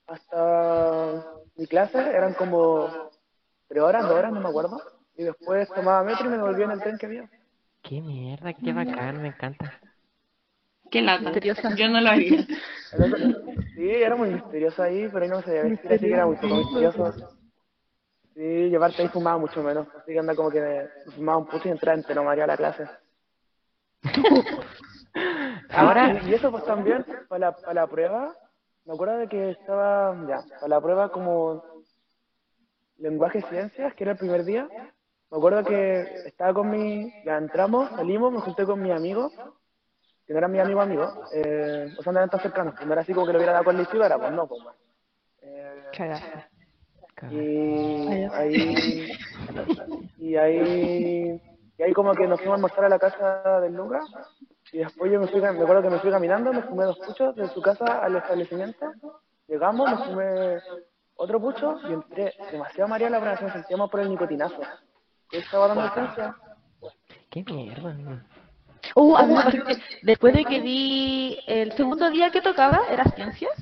hasta mi clase, eran como tres horas, dos horas, no me acuerdo. Y después tomaba metro y me devolvía en el tren que había. Qué mierda, qué bacán, me encanta. Qué lata. Misteriosa. Yo no lo haría. Sí, era muy misterioso ahí, pero ahí no me sabía vestir, así que era muy poco misterioso. Sí, y aparte ahí fumaba mucho menos, así que anda como que me fumaba un puto y entraba entero María a la clase. Ahora, Y eso pues también, para la, para la prueba, me acuerdo de que estaba, ya, para la prueba como lenguaje y ciencias, que era el primer día, me acuerdo que estaba con mi, ya entramos, salimos, me junté con mi amigo, que no era mi amigo amigo, eh, o sea, no eran tan cercanos, pues no era así como que lo hubiera dado con la era pues no, pues. Eh, Cagaste. y ahí y ahí y ahí como que nos fuimos a almorzar a la casa del Lucas y después yo me fui me acuerdo que me fui caminando me fumé dos puchos de su casa al establecimiento llegamos me fumé otro pucho y entré demasiado mareado en la operación sentíamos por el nicotinazo Yo estaba dando ciencia qué mierda. Uh, a mí me pasó que después de que di el segundo día que tocaba, ¿era ciencias?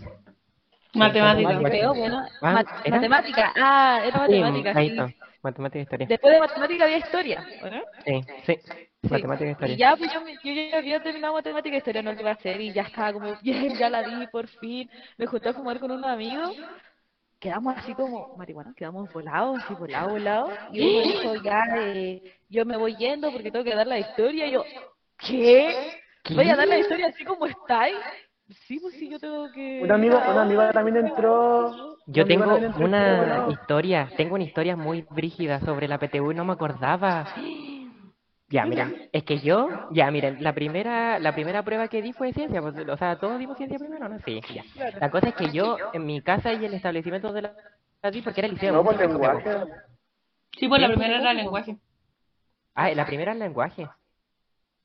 Matemática. Bueno. Ah, matemática. Ah, era Sí, matemática, sí. Matemática e historia. Después de matemática había historia, ¿o ¿no? Sí, sí. Sí. Matemática e Y historia. ya, pues yo, yo ya había terminado matemática y historia, no lo iba a hacer y ya estaba como, bien, ya la di por fin. Me junté a fumar con unos amigos. Quedamos así como, marihuana, quedamos volados, así volados, volados. Y uno dijo, ya, eh, yo me voy yendo porque tengo que dar la historia. Y yo, ¿qué? ¿Voy a dar la historia así como estáis? Sí, pues sí, yo tengo que... Un amigo, una amiga también entró. Yo un amigo tengo entró una historia, tengo una historia muy brígida sobre la PTU y no me acordaba. Ya, miren, es que yo, ya, miren, la primera, la primera prueba que di fue de ciencia, pues, o sea, todos dimos ciencia primero, ¿no? Sí, ya. La cosa es que yo, en mi casa y el establecimiento de la, la di porque era el liceo. No, por música, lenguaje. Sí, pues la primera pues, era pues. lenguaje. Ah, la primera es lenguaje.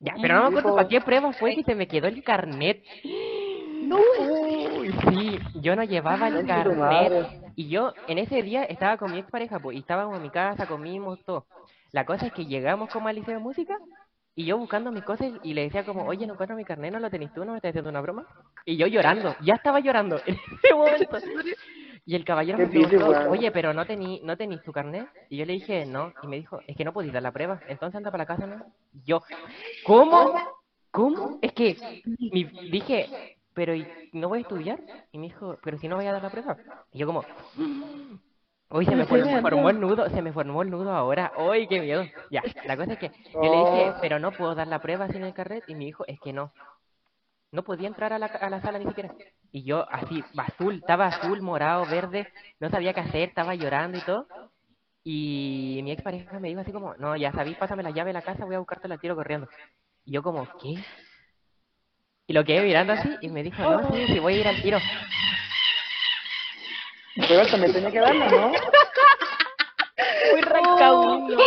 Ya, pero no me acuerdo para qué prueba fue que se me quedó el carnet. No. Sí, yo no llevaba el carnet. Y yo en ese día estaba con mi expareja, pues, y estábamos en mi casa, comimos todo. La cosa es que llegamos como al liceo de música y yo buscando mis cosas y le decía como, oye, no encuentro mi carnet, ¿no lo tenés tú? ¿No me estás haciendo una broma? Y yo llorando, ya estaba llorando en ese momento. Y el caballero me preguntó, weón. oye, pero no tení, no tenís tu carnet. Y yo le dije, no. Y me dijo, es que no podéis dar la prueba. Entonces anda para la casa, ¿no? Yo, ¿cómo? ¿Cómo? Es que dije, pero ¿y no voy a estudiar? Y me dijo, pero si no voy a dar la prueba. Y yo como, Uy, se me formó, formó el nudo, se me formó el nudo ahora. Uy, qué miedo. Ya, la cosa es que yo le dije, Oh. pero no puedo dar la prueba sin el carnet. Y me dijo, es que no. No podía entrar a la, a la sala ni siquiera. Y yo así, azul, estaba azul, morado, verde, no sabía qué hacer, estaba llorando y todo. Y mi expareja me dijo así como, no, ya sabís, pásame la llave de la casa, voy a buscarte la tiro corriendo. Y yo como, ¿qué? Y lo quedé mirando así y me dijo, no, sí, sí, voy a ir al tiro. Pero también tenía que darla, ¿no? Muy rancagüino.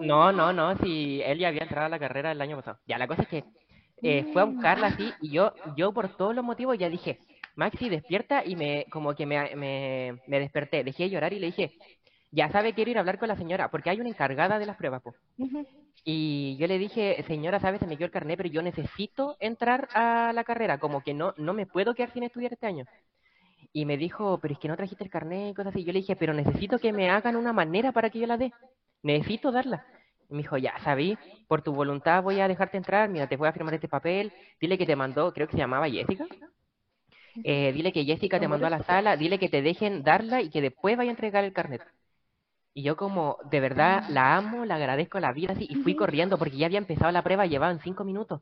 No, no, no, si él ya había entrado a la carrera el año pasado. Ya, la cosa es que eh, fue a buscarla así y yo, yo por todos los motivos ya dije, Maxi, despierta y me, como que me, me, me desperté, dejé de llorar y le dije, ya sabe, quiero ir a hablar con la señora, porque hay una encargada de las pruebas, po. Y yo le dije, señora, sabe, se me quedó el carnet, pero yo necesito entrar a la carrera, como que no, no me puedo quedar sin estudiar este año. Y me dijo, pero es que no trajiste el carnet y cosas así. Yo le dije, pero necesito que me hagan una manera para que yo la dé. Necesito darla. Y me dijo, ya, sabí, por tu voluntad voy a dejarte entrar, mira, te voy a firmar este papel, dile que te mandó, creo que se llamaba Jessica. Eh, dile que Jessica te mandó a la sala, dile que te dejen darla y que después vaya a entregar el carnet. Y yo como, de verdad, la amo, la agradezco la vida, así, y fui corriendo porque ya había empezado la prueba, llevaban cinco minutos.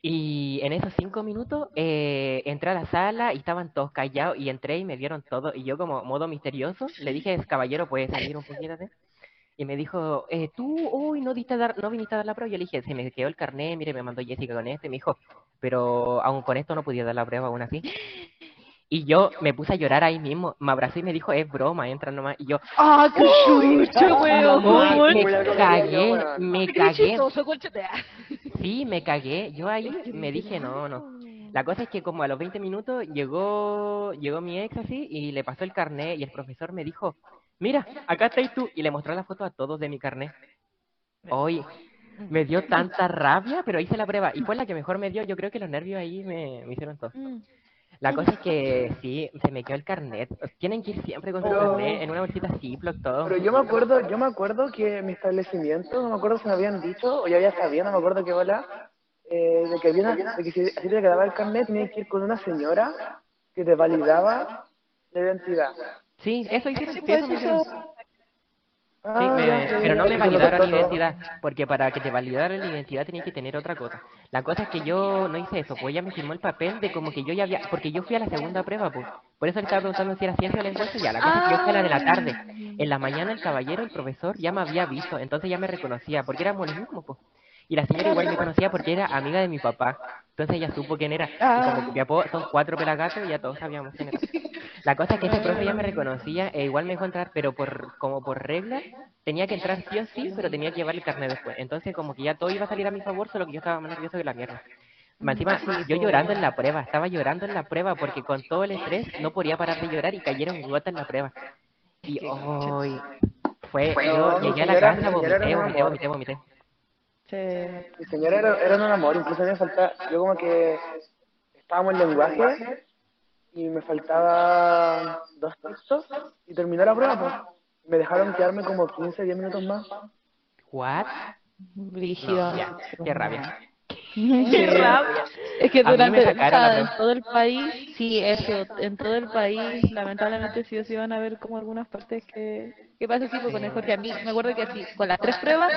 Y en esos cinco minutos eh, entré a la sala y estaban todos callados y entré y me vieron todo. Y yo como modo misterioso le dije, caballero, ¿puedes salir un poquito? de-?" Y me dijo, eh, tú, uy, no, diste a dar, no viniste a dar la prueba. Yo le dije, se me quedó el carnet, mire, me mandó Jessica con este. Y me dijo, pero aún con esto no podía dar la prueba aún así. Y yo me puse a llorar ahí mismo, me abrazó y me dijo, es broma, entra nomás. Y yo, ¡Ah, qué chucha, "Uy, weón! me cagué, me ¡Qué cagué. Sí, me cagué. Yo ahí me dije, no, no. La cosa es que como a los 20 minutos llegó, llegó mi ex así y le pasó el carnet y el profesor me dijo, mira, acá estáis tú. Y le mostró la foto a todos de mi carnet. Hoy me dio tanta rabia, pero hice la prueba y fue la que mejor me dio. Yo creo que los nervios ahí me, me hicieron todo. La cosa es que sí, se me quedó el carnet. Tienen que ir siempre con su Pero- carnet en una bolsita Ziploc, todo. Pero yo me acuerdo, yo me acuerdo que en mi establecimiento, no me acuerdo si me habían dicho, o ya había sabido, no me acuerdo qué hola, eh, de que había una- de que si así te quedaba el carnet, tenías que ir con una señora que te validaba la identidad. Sí, eso hicieron. sí, eso me hicieron. Sí, Ah, me- pero no me validaron la identidad, porque para que te validaran la identidad tenías que tener otra cosa. La cosa es que yo no hice eso, pues ella me firmó el papel de como que yo ya había, porque yo fui a la segunda prueba, pues. Por eso le estaba preguntando si era ciencia o lenguaje, ya, la cosa es que yo fui a la de la tarde. En la mañana el caballero, el profesor, ya me había visto, entonces ya me reconocía, porque éramos los mismos, pues. Y la señora igual me conocía porque era amiga de mi papá. Entonces ella supo quién era. Y como Copiapó son cuatro pelagatos y ya todos sabíamos quién era. La cosa es que ese profe ya me reconocía e igual me dejó entrar, pero por como por regla tenía que entrar sí o sí, pero tenía que llevar el carnet después. Entonces como que ya todo iba a salir a mi favor, solo que yo estaba más nervioso que la mierda. Encima, yo llorando en la prueba, estaba llorando en la prueba porque con todo el estrés no podía parar de llorar y cayeron gotas en la prueba. Y hoy fue, yo llegué a la casa, vomité, vomité, vomité, vomité. Sí. Mi señora era, era un amor, incluso a mí me faltaba, yo como que estábamos en lenguaje y me faltaba dos textos y terminó la prueba, pues. Me dejaron quedarme como 15, 10 minutos más. ¿What? Brígido. No, ya, qué rabia. Qué rabia. Es que durante, o sacaron sea, la en todo el país, sí, eso, en todo el país, lamentablemente sí o sí van a ver como algunas partes que, que pasa pues, con el Jorge. A mí me acuerdo que así, con las tres pruebas,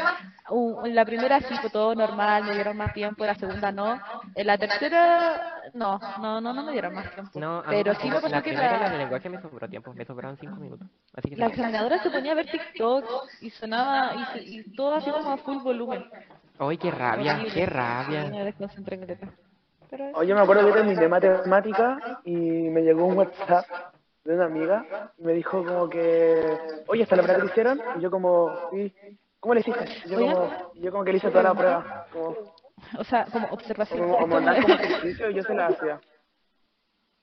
la primera sí fue todo normal, me dieron más tiempo, la segunda no. En la tercera, no, no, no, no me dieron más tiempo. No, Pero sí me pasó la que primera, la de la, lenguaje, me sobró tiempo. Me sobraron cinco minutos. Así que la sí. examinadora se ponía a ver TikTok y sonaba, y, y todo así como a full volumen. ¡Ay, qué rabia! ¡Qué Sí, rabia! Oye, me acuerdo que terminé matemática y me llegó un WhatsApp de una amiga y me dijo como que, oye, ¿esta es la prueba que te hicieron? Y yo como, sí, ¿cómo le hiciste? Y yo como, y yo como que le hice toda la prueba, como, O sea, como observación. como, como andar como ejercicio y yo se la hacía.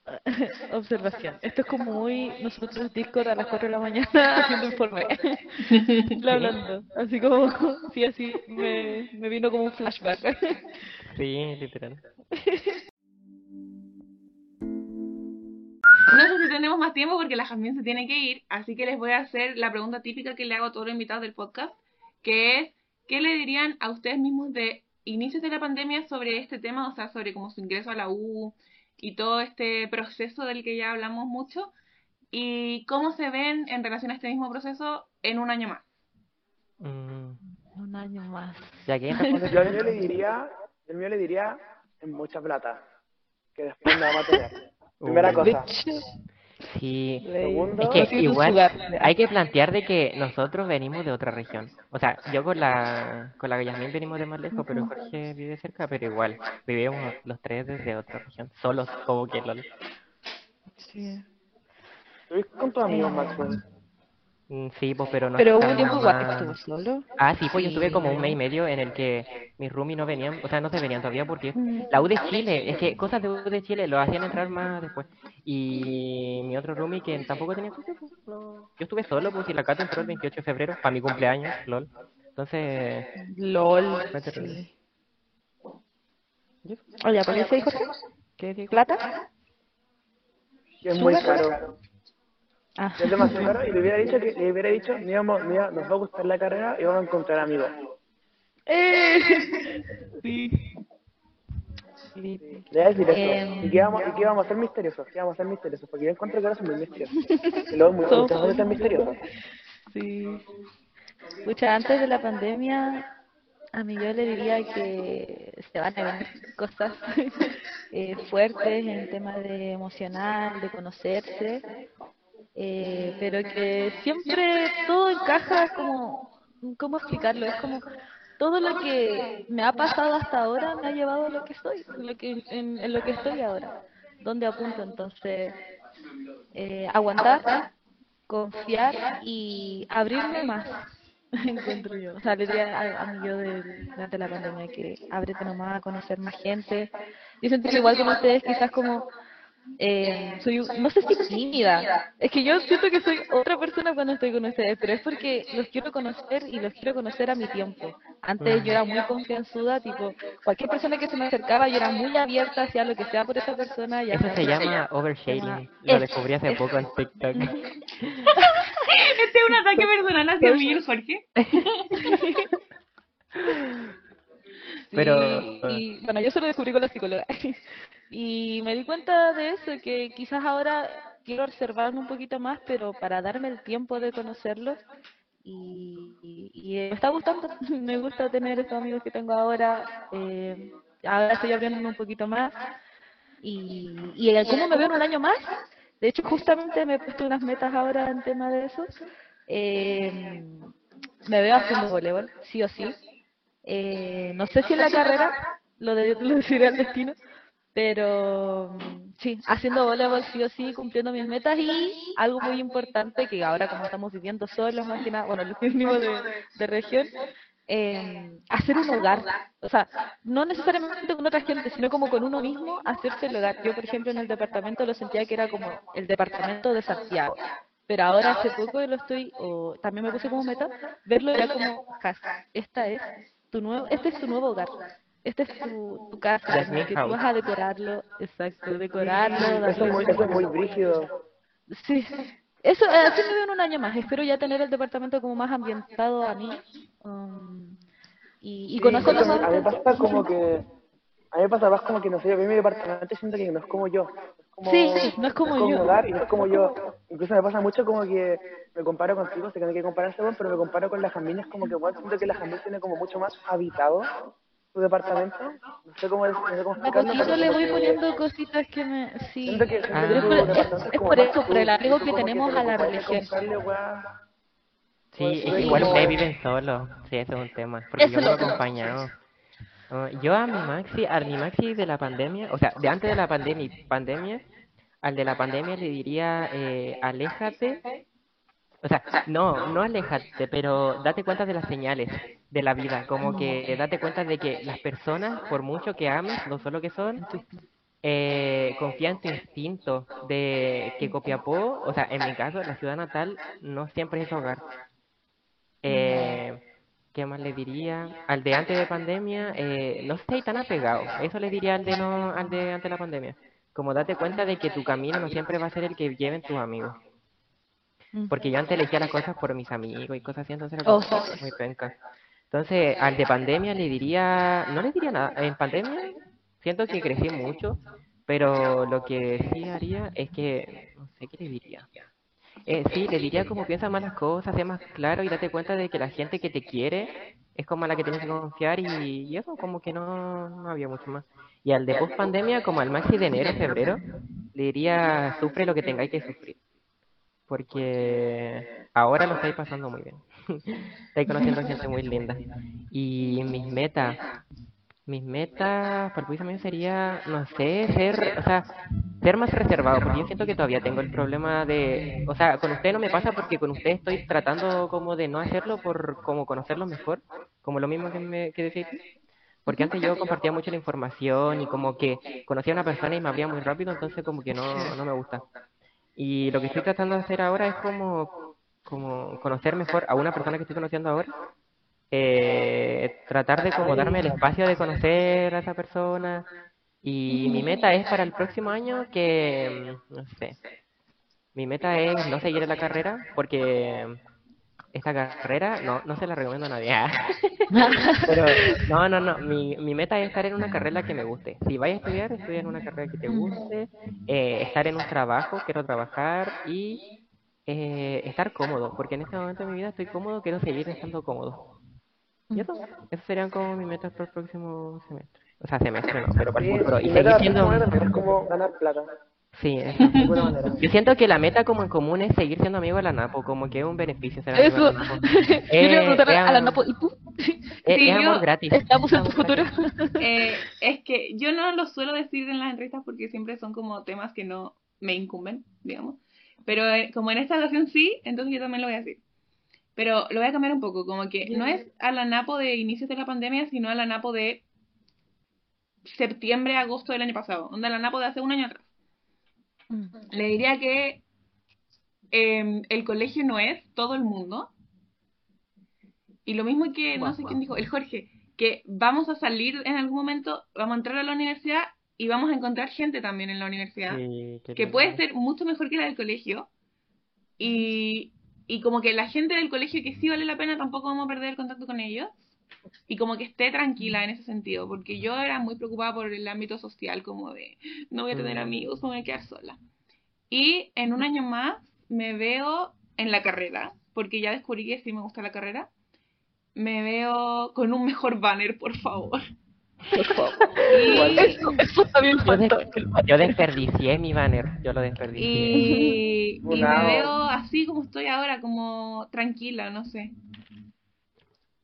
Observación. Esto es como muy nosotros Discord a las 4 de la mañana haciendo informe. Bla, hablando. Así como, sí, así me, me vino como un flashback. Sí, literal. No sé si tenemos más tiempo porque la Jasmine se tiene que ir, así que les voy a hacer la pregunta típica que le hago a todos los invitados del podcast, que es, ¿qué le dirían a ustedes mismos de inicios de la pandemia sobre este tema, o sea, sobre como su ingreso a la U y todo este proceso del que ya hablamos mucho, y cómo se ven en relación a este mismo proceso en un año más? Mm, Un año más. ya que yo le diría, el mío le diría, en mucha plata, que después me vamos a tener. Primera cosa. Sí. Segundo, Es que tu igual hay que plantear de que nosotros venimos de otra región. O sea, yo con la con la Yasmin venimos de más lejos, pero Jorge vive cerca, pero igual vivimos los tres desde otra región, solos como que lol. Sí. ¿estuviste con tus amigos, Maxwell? Mm, Sí, pues, pero no Pero hubo un tiempo igual que más- estuvo solo. Ah, sí, pues yo estuve como un mes y medio en el que mis roomies no venían, o sea, no se venían todavía porque Mm. la U de Chile, es que cosas de U de Chile lo hacían entrar más después. Y mi otro roomie que tampoco tenía pues, no. Yo estuve solo, pues, y la Cata entró el 28 de febrero, para mi cumpleaños, lol. Entonces, LOL. fue terrible. Sí. Oye, ¿por qué se dijo ¿Qué digo? plata? Que es muy caro. Ah. Es demasiado caro y le hubiera dicho que le hubiera dicho, "Mira, mira, nos va a gustar la carrera y vamos a encontrar amigos. Eh. Sí. Sí. Le voy a decir eso. Em. ¿Y qué vamos, y qué vamos a hacer misteriosos? ¿Qué vamos a hacer misteriosos? Porque yo encuentro que ahora son muy misteriosos. Y luego muy, Son- muchas veces son misteriosos. Sí. Pucha, antes de la pandemia, a mí yo le diría que se van a venir cosas eh, fuertes en tema de emocional, de conocerse, eh, pero que siempre todo encaja como, ¿cómo explicarlo? Es como todo lo que me ha pasado hasta ahora me ha llevado a lo que soy, lo que, en, en lo que estoy ahora, donde apunto. Entonces, eh, aguantar, confiar y abrirme más, encuentro yo. O sea, le diría a, a mi yo de, durante la pandemia que ábrete nomás a conocer más gente. Yo que igual con ustedes quizás como, eh, soy, no sé si tímida, es que yo siento que soy otra persona cuando estoy con ustedes, pero es porque los quiero conocer y los quiero conocer a mi tiempo. Antes yo era muy confianzuda, tipo, cualquier persona que se me acercaba, yo era muy abierta hacia lo que sea por esa persona. Ya Eso se llama oversharing. Lo Es- descubrí hace poco en TikTok. Este es un ataque personal hacia mí, Jorge. Pero- y bueno, yo se lo descubrí con la psicóloga. Y me di cuenta de eso, que quizás ahora quiero observarme un poquito más, pero para darme el tiempo de conocerlos. Y, y- y me está gustando, me gusta tener estos amigos que tengo ahora. eh, ahora estoy abriéndome un poquito más. Y, y el cómo me veo en un año más. De hecho, justamente me he puesto unas metas ahora en tema de eso. Eh, me veo haciendo voleibol, sí o sí. Eh, no sé si en la carrera, lo, de, lo decidirá el destino, pero mm, sí, haciendo voleibol sí o sí, cumpliendo mis metas y algo muy importante que ahora como estamos viviendo solos, más que nada, bueno, los venimos de, de región, eh, hacer un hogar. O sea, no necesariamente con otra gente, sino como con uno mismo, hacerse el hogar. Yo, por ejemplo, en el departamento lo sentía que era como el departamento de Santiago. Pero ahora hace poco lo estoy, o también me puse como meta, verlo ya como casa. Esta es tu nuevo, este es tu nuevo hogar. Este es tu, tu casa, Jasmine que tú vas a decorarlo, exacto, decorarlo, Eso es muy, eso es muy brígido. Sí, eso, eh, así me veo en un año más. Espero ya tener el departamento como más ambientado a mí. um, y, y Sí, los a mí me pasa como que a mí me pasa más como que no sé, yo veo mi departamento y siento que no es como yo. Es como, Sí, sí, no es como mi yo. hogar y no es como yo. Incluso me pasa mucho como que me comparo contigo, sé que no hay que compararse, bueno, pero me comparo con la Jamín, es como que bueno, siento que la Jamín tiene como mucho más habitado su departamento. No sé cómo, no sé cómo A poquito le como voy que poniendo cositas que me... Sí, que, Ah. que es es como por eso, por el apego que como tenemos te a la religión. Sí, Pues, es que igual como- ustedes viven solos. Sí, ese es un tema. Porque Eso yo es lo otro. acompañado. Ah, yo a mi maxi, a mi maxi de la pandemia, o sea, de antes de la pandemia, pandemia al de la pandemia le diría, eh, aléjate. O sea, no, no aléjate, pero date cuenta de las señales de la vida. Como que date cuenta de que las personas, por mucho que ames, lo solo que son, eh, confía en tu instinto de que Copiapó, o sea, en mi caso, la ciudad natal no siempre es hogar. Eh, ¿qué más le diría? Al de antes de pandemia, eh, no estéis tan apegado. Eso le diría al de no, al de antes de la pandemia. Como date cuenta de que tu camino no siempre va a ser el que lleven tus amigos. Porque yo antes elegía las cosas por mis amigos y cosas así, entonces era como muy penca. Entonces, al de pandemia le diría, no le diría nada. En pandemia siento que crecí mucho, pero lo que sí haría es que, no sé qué le diría. Eh, sí, le diría como piensa más las cosas, sé más claro y date cuenta de que la gente que te quiere es como a la que tienes que confiar y, eso como que no, no había mucho más. Y al de post pandemia, como al maxi de enero, febrero, le diría sufre lo que tengáis que sufrir. Porque ahora lo estáis pasando muy bien. estáis conociendo gente muy linda. Y mis metas, mis metas para el juicio mío sería, no sé, ser, o sea, ser más reservado, porque yo siento que todavía tengo el problema de, o sea, con usted no me pasa porque con usted estoy tratando como de no hacerlo por como conocerlo mejor, como lo mismo que me que decís. Porque antes yo compartía mucho la información y como que conocía a una persona y me abría muy rápido, entonces como que no, no me gusta. Y lo que estoy tratando de hacer ahora es como, como conocer mejor a una persona que estoy conociendo ahora. Eh, tratar de como darme el espacio de conocer a esa persona. Y mi meta es para el próximo año que, mm, no sé, mi meta es no seguir la carrera porque esta carrera no, no se la recomiendo a nadie. Pero no, no, no. Mi, mi meta es estar en una carrera que me guste. Si vais a estudiar, estudia en una carrera que te guste. eh, estar en un trabajo, quiero trabajar y eh, estar cómodo. Porque en este momento de mi vida estoy cómodo, quiero seguir estando cómodo. Y eso, eso serían como mis metas para el próximo semestre. O sea, semestre no, pero para el futuro. Y seguir siendo... es como ganar plata. Sí, manera. Yo siento que la meta como en común es seguir siendo amigo de la Napo, como que es un beneficio ser amigo Eso. de la Napo. Yo le a Eh, a la eh, Napo, ¿y tú? Es, Sí, es amor gratis. ¿Estamos en tu futuro? Eh, es que yo no lo suelo decir en las entrevistas porque siempre son como temas que no me incumben, digamos. Pero eh, como en esta ocasión sí, entonces yo también lo voy a decir. Pero lo voy a cambiar un poco, como que no es a la Napo de inicios de la pandemia, sino a la Napo de septiembre, agosto del año pasado, onda la Napo de hace un año atrás. Le diría que em, el colegio no es todo el mundo. Y lo mismo que, no sé quién dijo, el Jorge, que vamos a salir en algún momento, vamos a entrar a la universidad y vamos a encontrar gente también en la universidad Sí, que puede ser mucho mejor que la del colegio. Y, y como que la gente del colegio que sí vale la pena, tampoco vamos a perder el contacto con ellos. Y como que esté tranquila en ese sentido, porque yo era muy preocupada por el ámbito social, como de no voy a tener Mm. amigos, me voy a quedar sola. Y en un año más me veo en la carrera, porque ya descubrí que sí me gusta la carrera. Me veo con un mejor banner, por favor. Y, Eso, eso también Yo, desperdicié mi banner, yo lo desperdicié. Y, y me veo así como estoy ahora, como tranquila, no sé.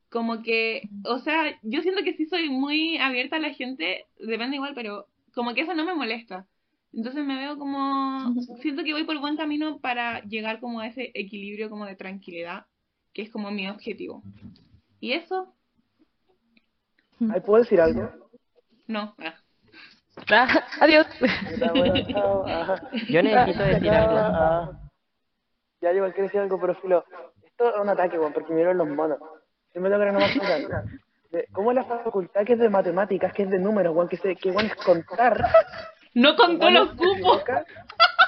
Como que, o sea, yo siento que sí soy muy abierta a la gente, depende igual, pero como que eso no me molesta. Entonces me veo como, siento que voy por buen camino para llegar como a ese equilibrio como de tranquilidad, que es como mi objetivo. Y eso, Ahí puedo decir algo. no. ah. Ah, adiós. Yo necesito decir algo. ah. Ya, yo igual quiero decir algo, pero filo. Esto es un ataque, weón, porque me vieron los monos. Si me logran no más cómo la facultad que es de matemáticas, que es de números, weón, que, se, que weón es contar. No contó los cupos.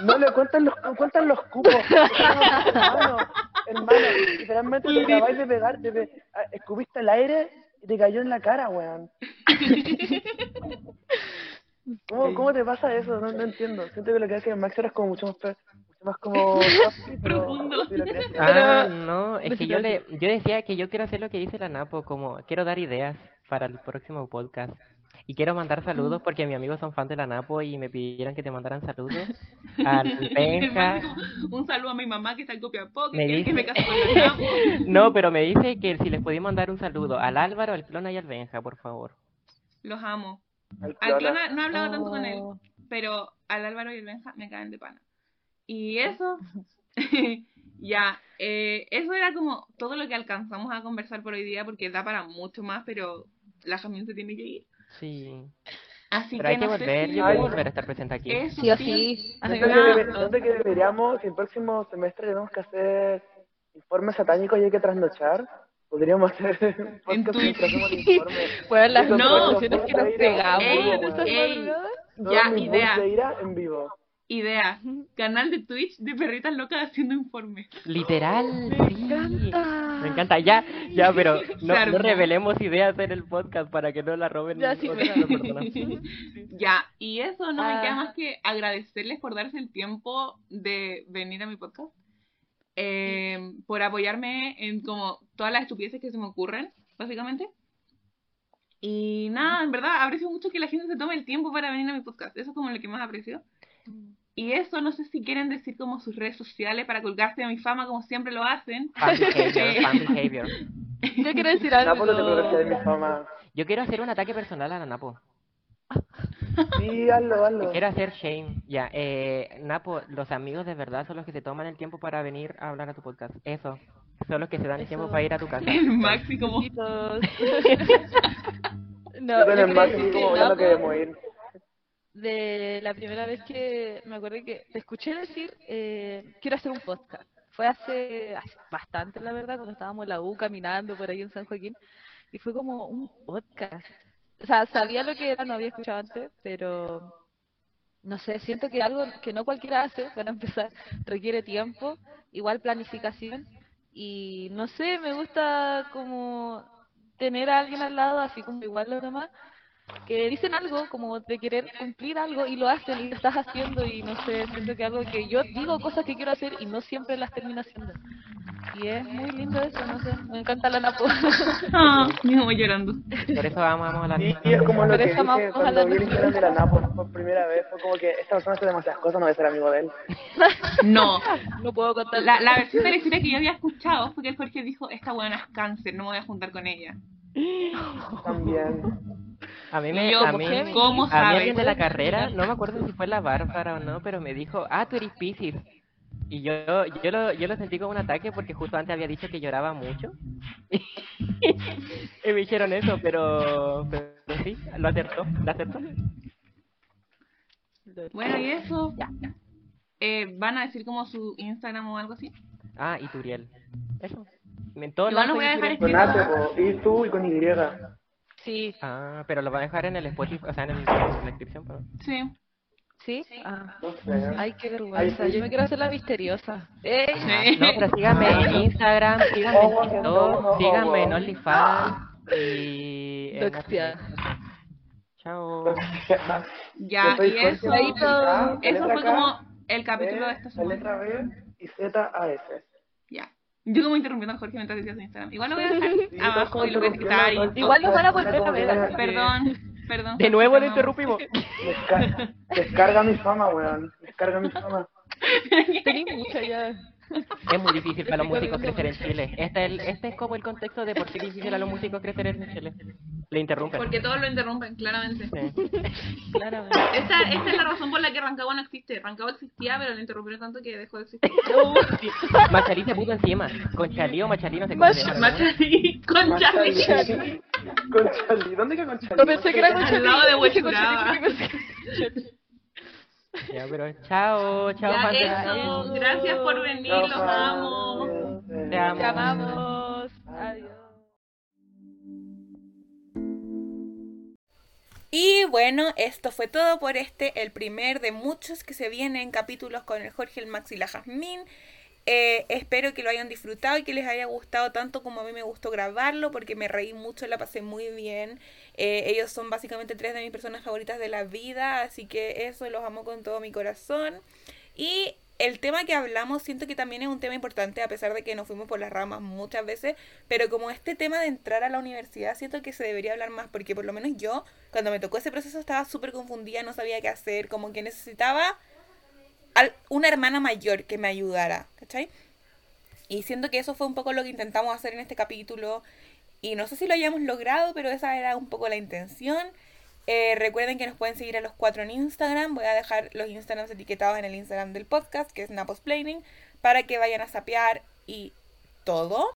No le cuentan los, no cuentan los cupos. hermano, hermano, literalmente te acabáis de pegar, te ah, escupiste el aire y te cayó en la cara, weón. ¿Cómo, ¿Cómo te pasa eso? No, no entiendo. Siento que lo que hace Max era como mucho más, mucho más como... Profundo. Ah, no, es que yo le, yo decía que yo quiero hacer lo que dice la Napo, como quiero dar ideas para el próximo podcast. Y quiero mandar saludos porque mis amigos son fans de la Napo y me pidieron que te mandaran saludos. Al Benja. Un saludo a mi mamá que está en Copiapó, que Me quiere que dice- me case con la Napo. No, pero me dice que si les podía mandar un saludo al Álvaro, al Clona y al Benja, por favor. Los amo. Al Al clona. No he hablado tanto con él, Oh. pero al Álvaro y el Benja me caen de pana. Y eso, ya, eh, eso era como todo lo que alcanzamos a conversar por hoy día, porque da para mucho más, pero la Jamín se tiene que ir. Sí. Así Pero que hay que no volver, si- yo quiero volver a estar presente aquí. Eso Sí o sí. Que deberíamos, si el próximo semestre tenemos que hacer informes satánicos y hay que trasnochar, podríamos hacer el informe. Fueron las No. conversaciones que nos pegamos Ey, en Ya, idea. boots de ira en vivo. idea. Canal de Twitch de perritas locas haciendo informes. Literal, Me sí. encanta. Me encanta, ya, ya, pero no, no revelemos ideas en el podcast para que no la roben Ya, sí, personas. Ya, y eso no me Ah. queda más que agradecerles por darse el tiempo de venir a mi podcast, eh, por apoyarme en como todas las estupideces que se me ocurren, básicamente. Y nada, en verdad, aprecio mucho que la gente se tome el tiempo para venir a mi podcast, eso es como lo que más aprecio. Y eso, no sé si quieren decir como sus redes sociales para colgarse de mi fama como siempre lo hacen. Fan behavior, fan behavior. Yo quiero decir algo. Napo no te de mi fama. Yo quiero hacer un ataque personal a la Napo. Sí, hazlo, hazlo. Quiero hacer shame. Ya, eh, Napo, los amigos de verdad son los que se toman el tiempo para venir a hablar a tu podcast. Eso. Son los que se dan el tiempo para ir a tu casa. El Maxi como... No, Yo con yo el quería Max decir así que como ir. De la primera vez que me acuerdo que te escuché decir eh, quiero hacer un podcast. Fue hace, bastante, la verdad, cuando estábamos en la U caminando por ahí en San Joaquín. Y fue como un podcast. O sea, sabía lo que era, no había escuchado antes, pero no sé, siento que algo que no cualquiera hace, para empezar, requiere tiempo, igual planificación. Y no sé, me gusta como tener a alguien al lado, así como igual los demás, que dicen algo como de querer cumplir algo y lo hacen y lo estás haciendo y no sé, siento que algo que yo digo cosas que quiero hacer y no siempre las termino haciendo. Y es muy lindo eso, no sé, me encanta la Napo. Ah, me voy llorando. Por eso vamos, vamos a la Sí, es como lo que dije amamos cuando la vi el Napo. Instagram de la Napo por primera vez. Fue como que esta persona hace demasiadas cosas, no voy a ser amigo de él. No, No puedo contar. La, la versión de la historia que yo había escuchado fue que el Jorge dijo, esta buena es cáncer, no me voy a juntar con ella. También. A mí Y me, yo, a mí, ¿cómo a mí alguien de la carrera, no me acuerdo si fue la Bárbara o no, pero me dijo, ah, tú eres Pisces. Y yo, yo lo, yo lo sentí como un ataque porque justo antes había dicho que lloraba mucho. y me dijeron eso, pero, pero sí, lo acertó, lo acertó. Bueno, y eso, eh, ¿van a decir como su Instagram o algo así? Ah, y Turiel. Eso. Igual lo voy a dejar Turiel. Con H, y tú y con Y. Sí, Ah, pero lo van a dejar en el Spotify, o sea, en, el, en la descripción, perdón. Sí. sí. Ah. No sé. Ay, qué Ay, vergüenza. sí. Yo me quiero hacer la misteriosa. ¡Ey! Sí. No, pero síganme en Instagram, síganme en Ojo, TikTok, síganme en. OnlyFans y... en Doxia. Chao. Ya, y eso, eso fue como el capítulo de esta La semana. letra B y Z A S. Ya. Yo como interrumpiendo al Jorge mientras decía su Instagram. Igual lo voy a dejar Sí, abajo y lo voy a etiquetar. y- Igual lo van a volver a ver, Perdón, perdón. De nuevo lo perdón. interrumpimos. Desca- Descarga mi fama, weón. Descarga mi fama. Tení mucha ya. Es muy difícil para los músicos crecer en Chile. Este es, el- este es como el contexto de por qué es difícil a los músicos crecer en Chile. Le interrumpen. Porque todos lo interrumpen, claramente. Sí. Claramente. Esta, esta es la razón por la que Rancagua no existe. Rancagua existía, pero lo interrumpieron tanto que dejó de existir. Machalí se puso encima. Con Chalí o Machalí no Mach- se con Charlie. Machalí. Con Charlie. ¿Dónde queda con Charlie? No pensé que era con Al lado de Huechuraba. Chao, chao, ya. Gracias por venir, los amo. Te amamos. Adiós. Y bueno, esto fue todo por este, el primer de muchos que se vienen capítulos con el Jorge, el Max y la Jazmín. Eh, espero que lo hayan disfrutado y que les haya gustado tanto como a mí me gustó grabarlo porque me reí mucho, la pasé muy bien. Eh, ellos son básicamente tres de mis personas favoritas de la vida, así que eso los amo con todo mi corazón. Y el tema que hablamos siento que también es un tema importante a pesar de que nos fuimos por las ramas muchas veces, pero como este tema de entrar a la universidad siento que se debería hablar más porque por lo menos yo cuando me tocó ese proceso estaba súper confundida, no sabía qué hacer, como que necesitaba una hermana mayor que me ayudara, ¿cachai? Y siento que eso fue un poco lo que intentamos hacer en este capítulo. Y no sé si lo hayamos logrado, pero esa era un poco la intención. Eh, recuerden que nos pueden seguir a los cuatro en Instagram. Voy a dejar los Instagrams etiquetados en el Instagram del podcast, que es Naposplaining, para que vayan a sapear y todo.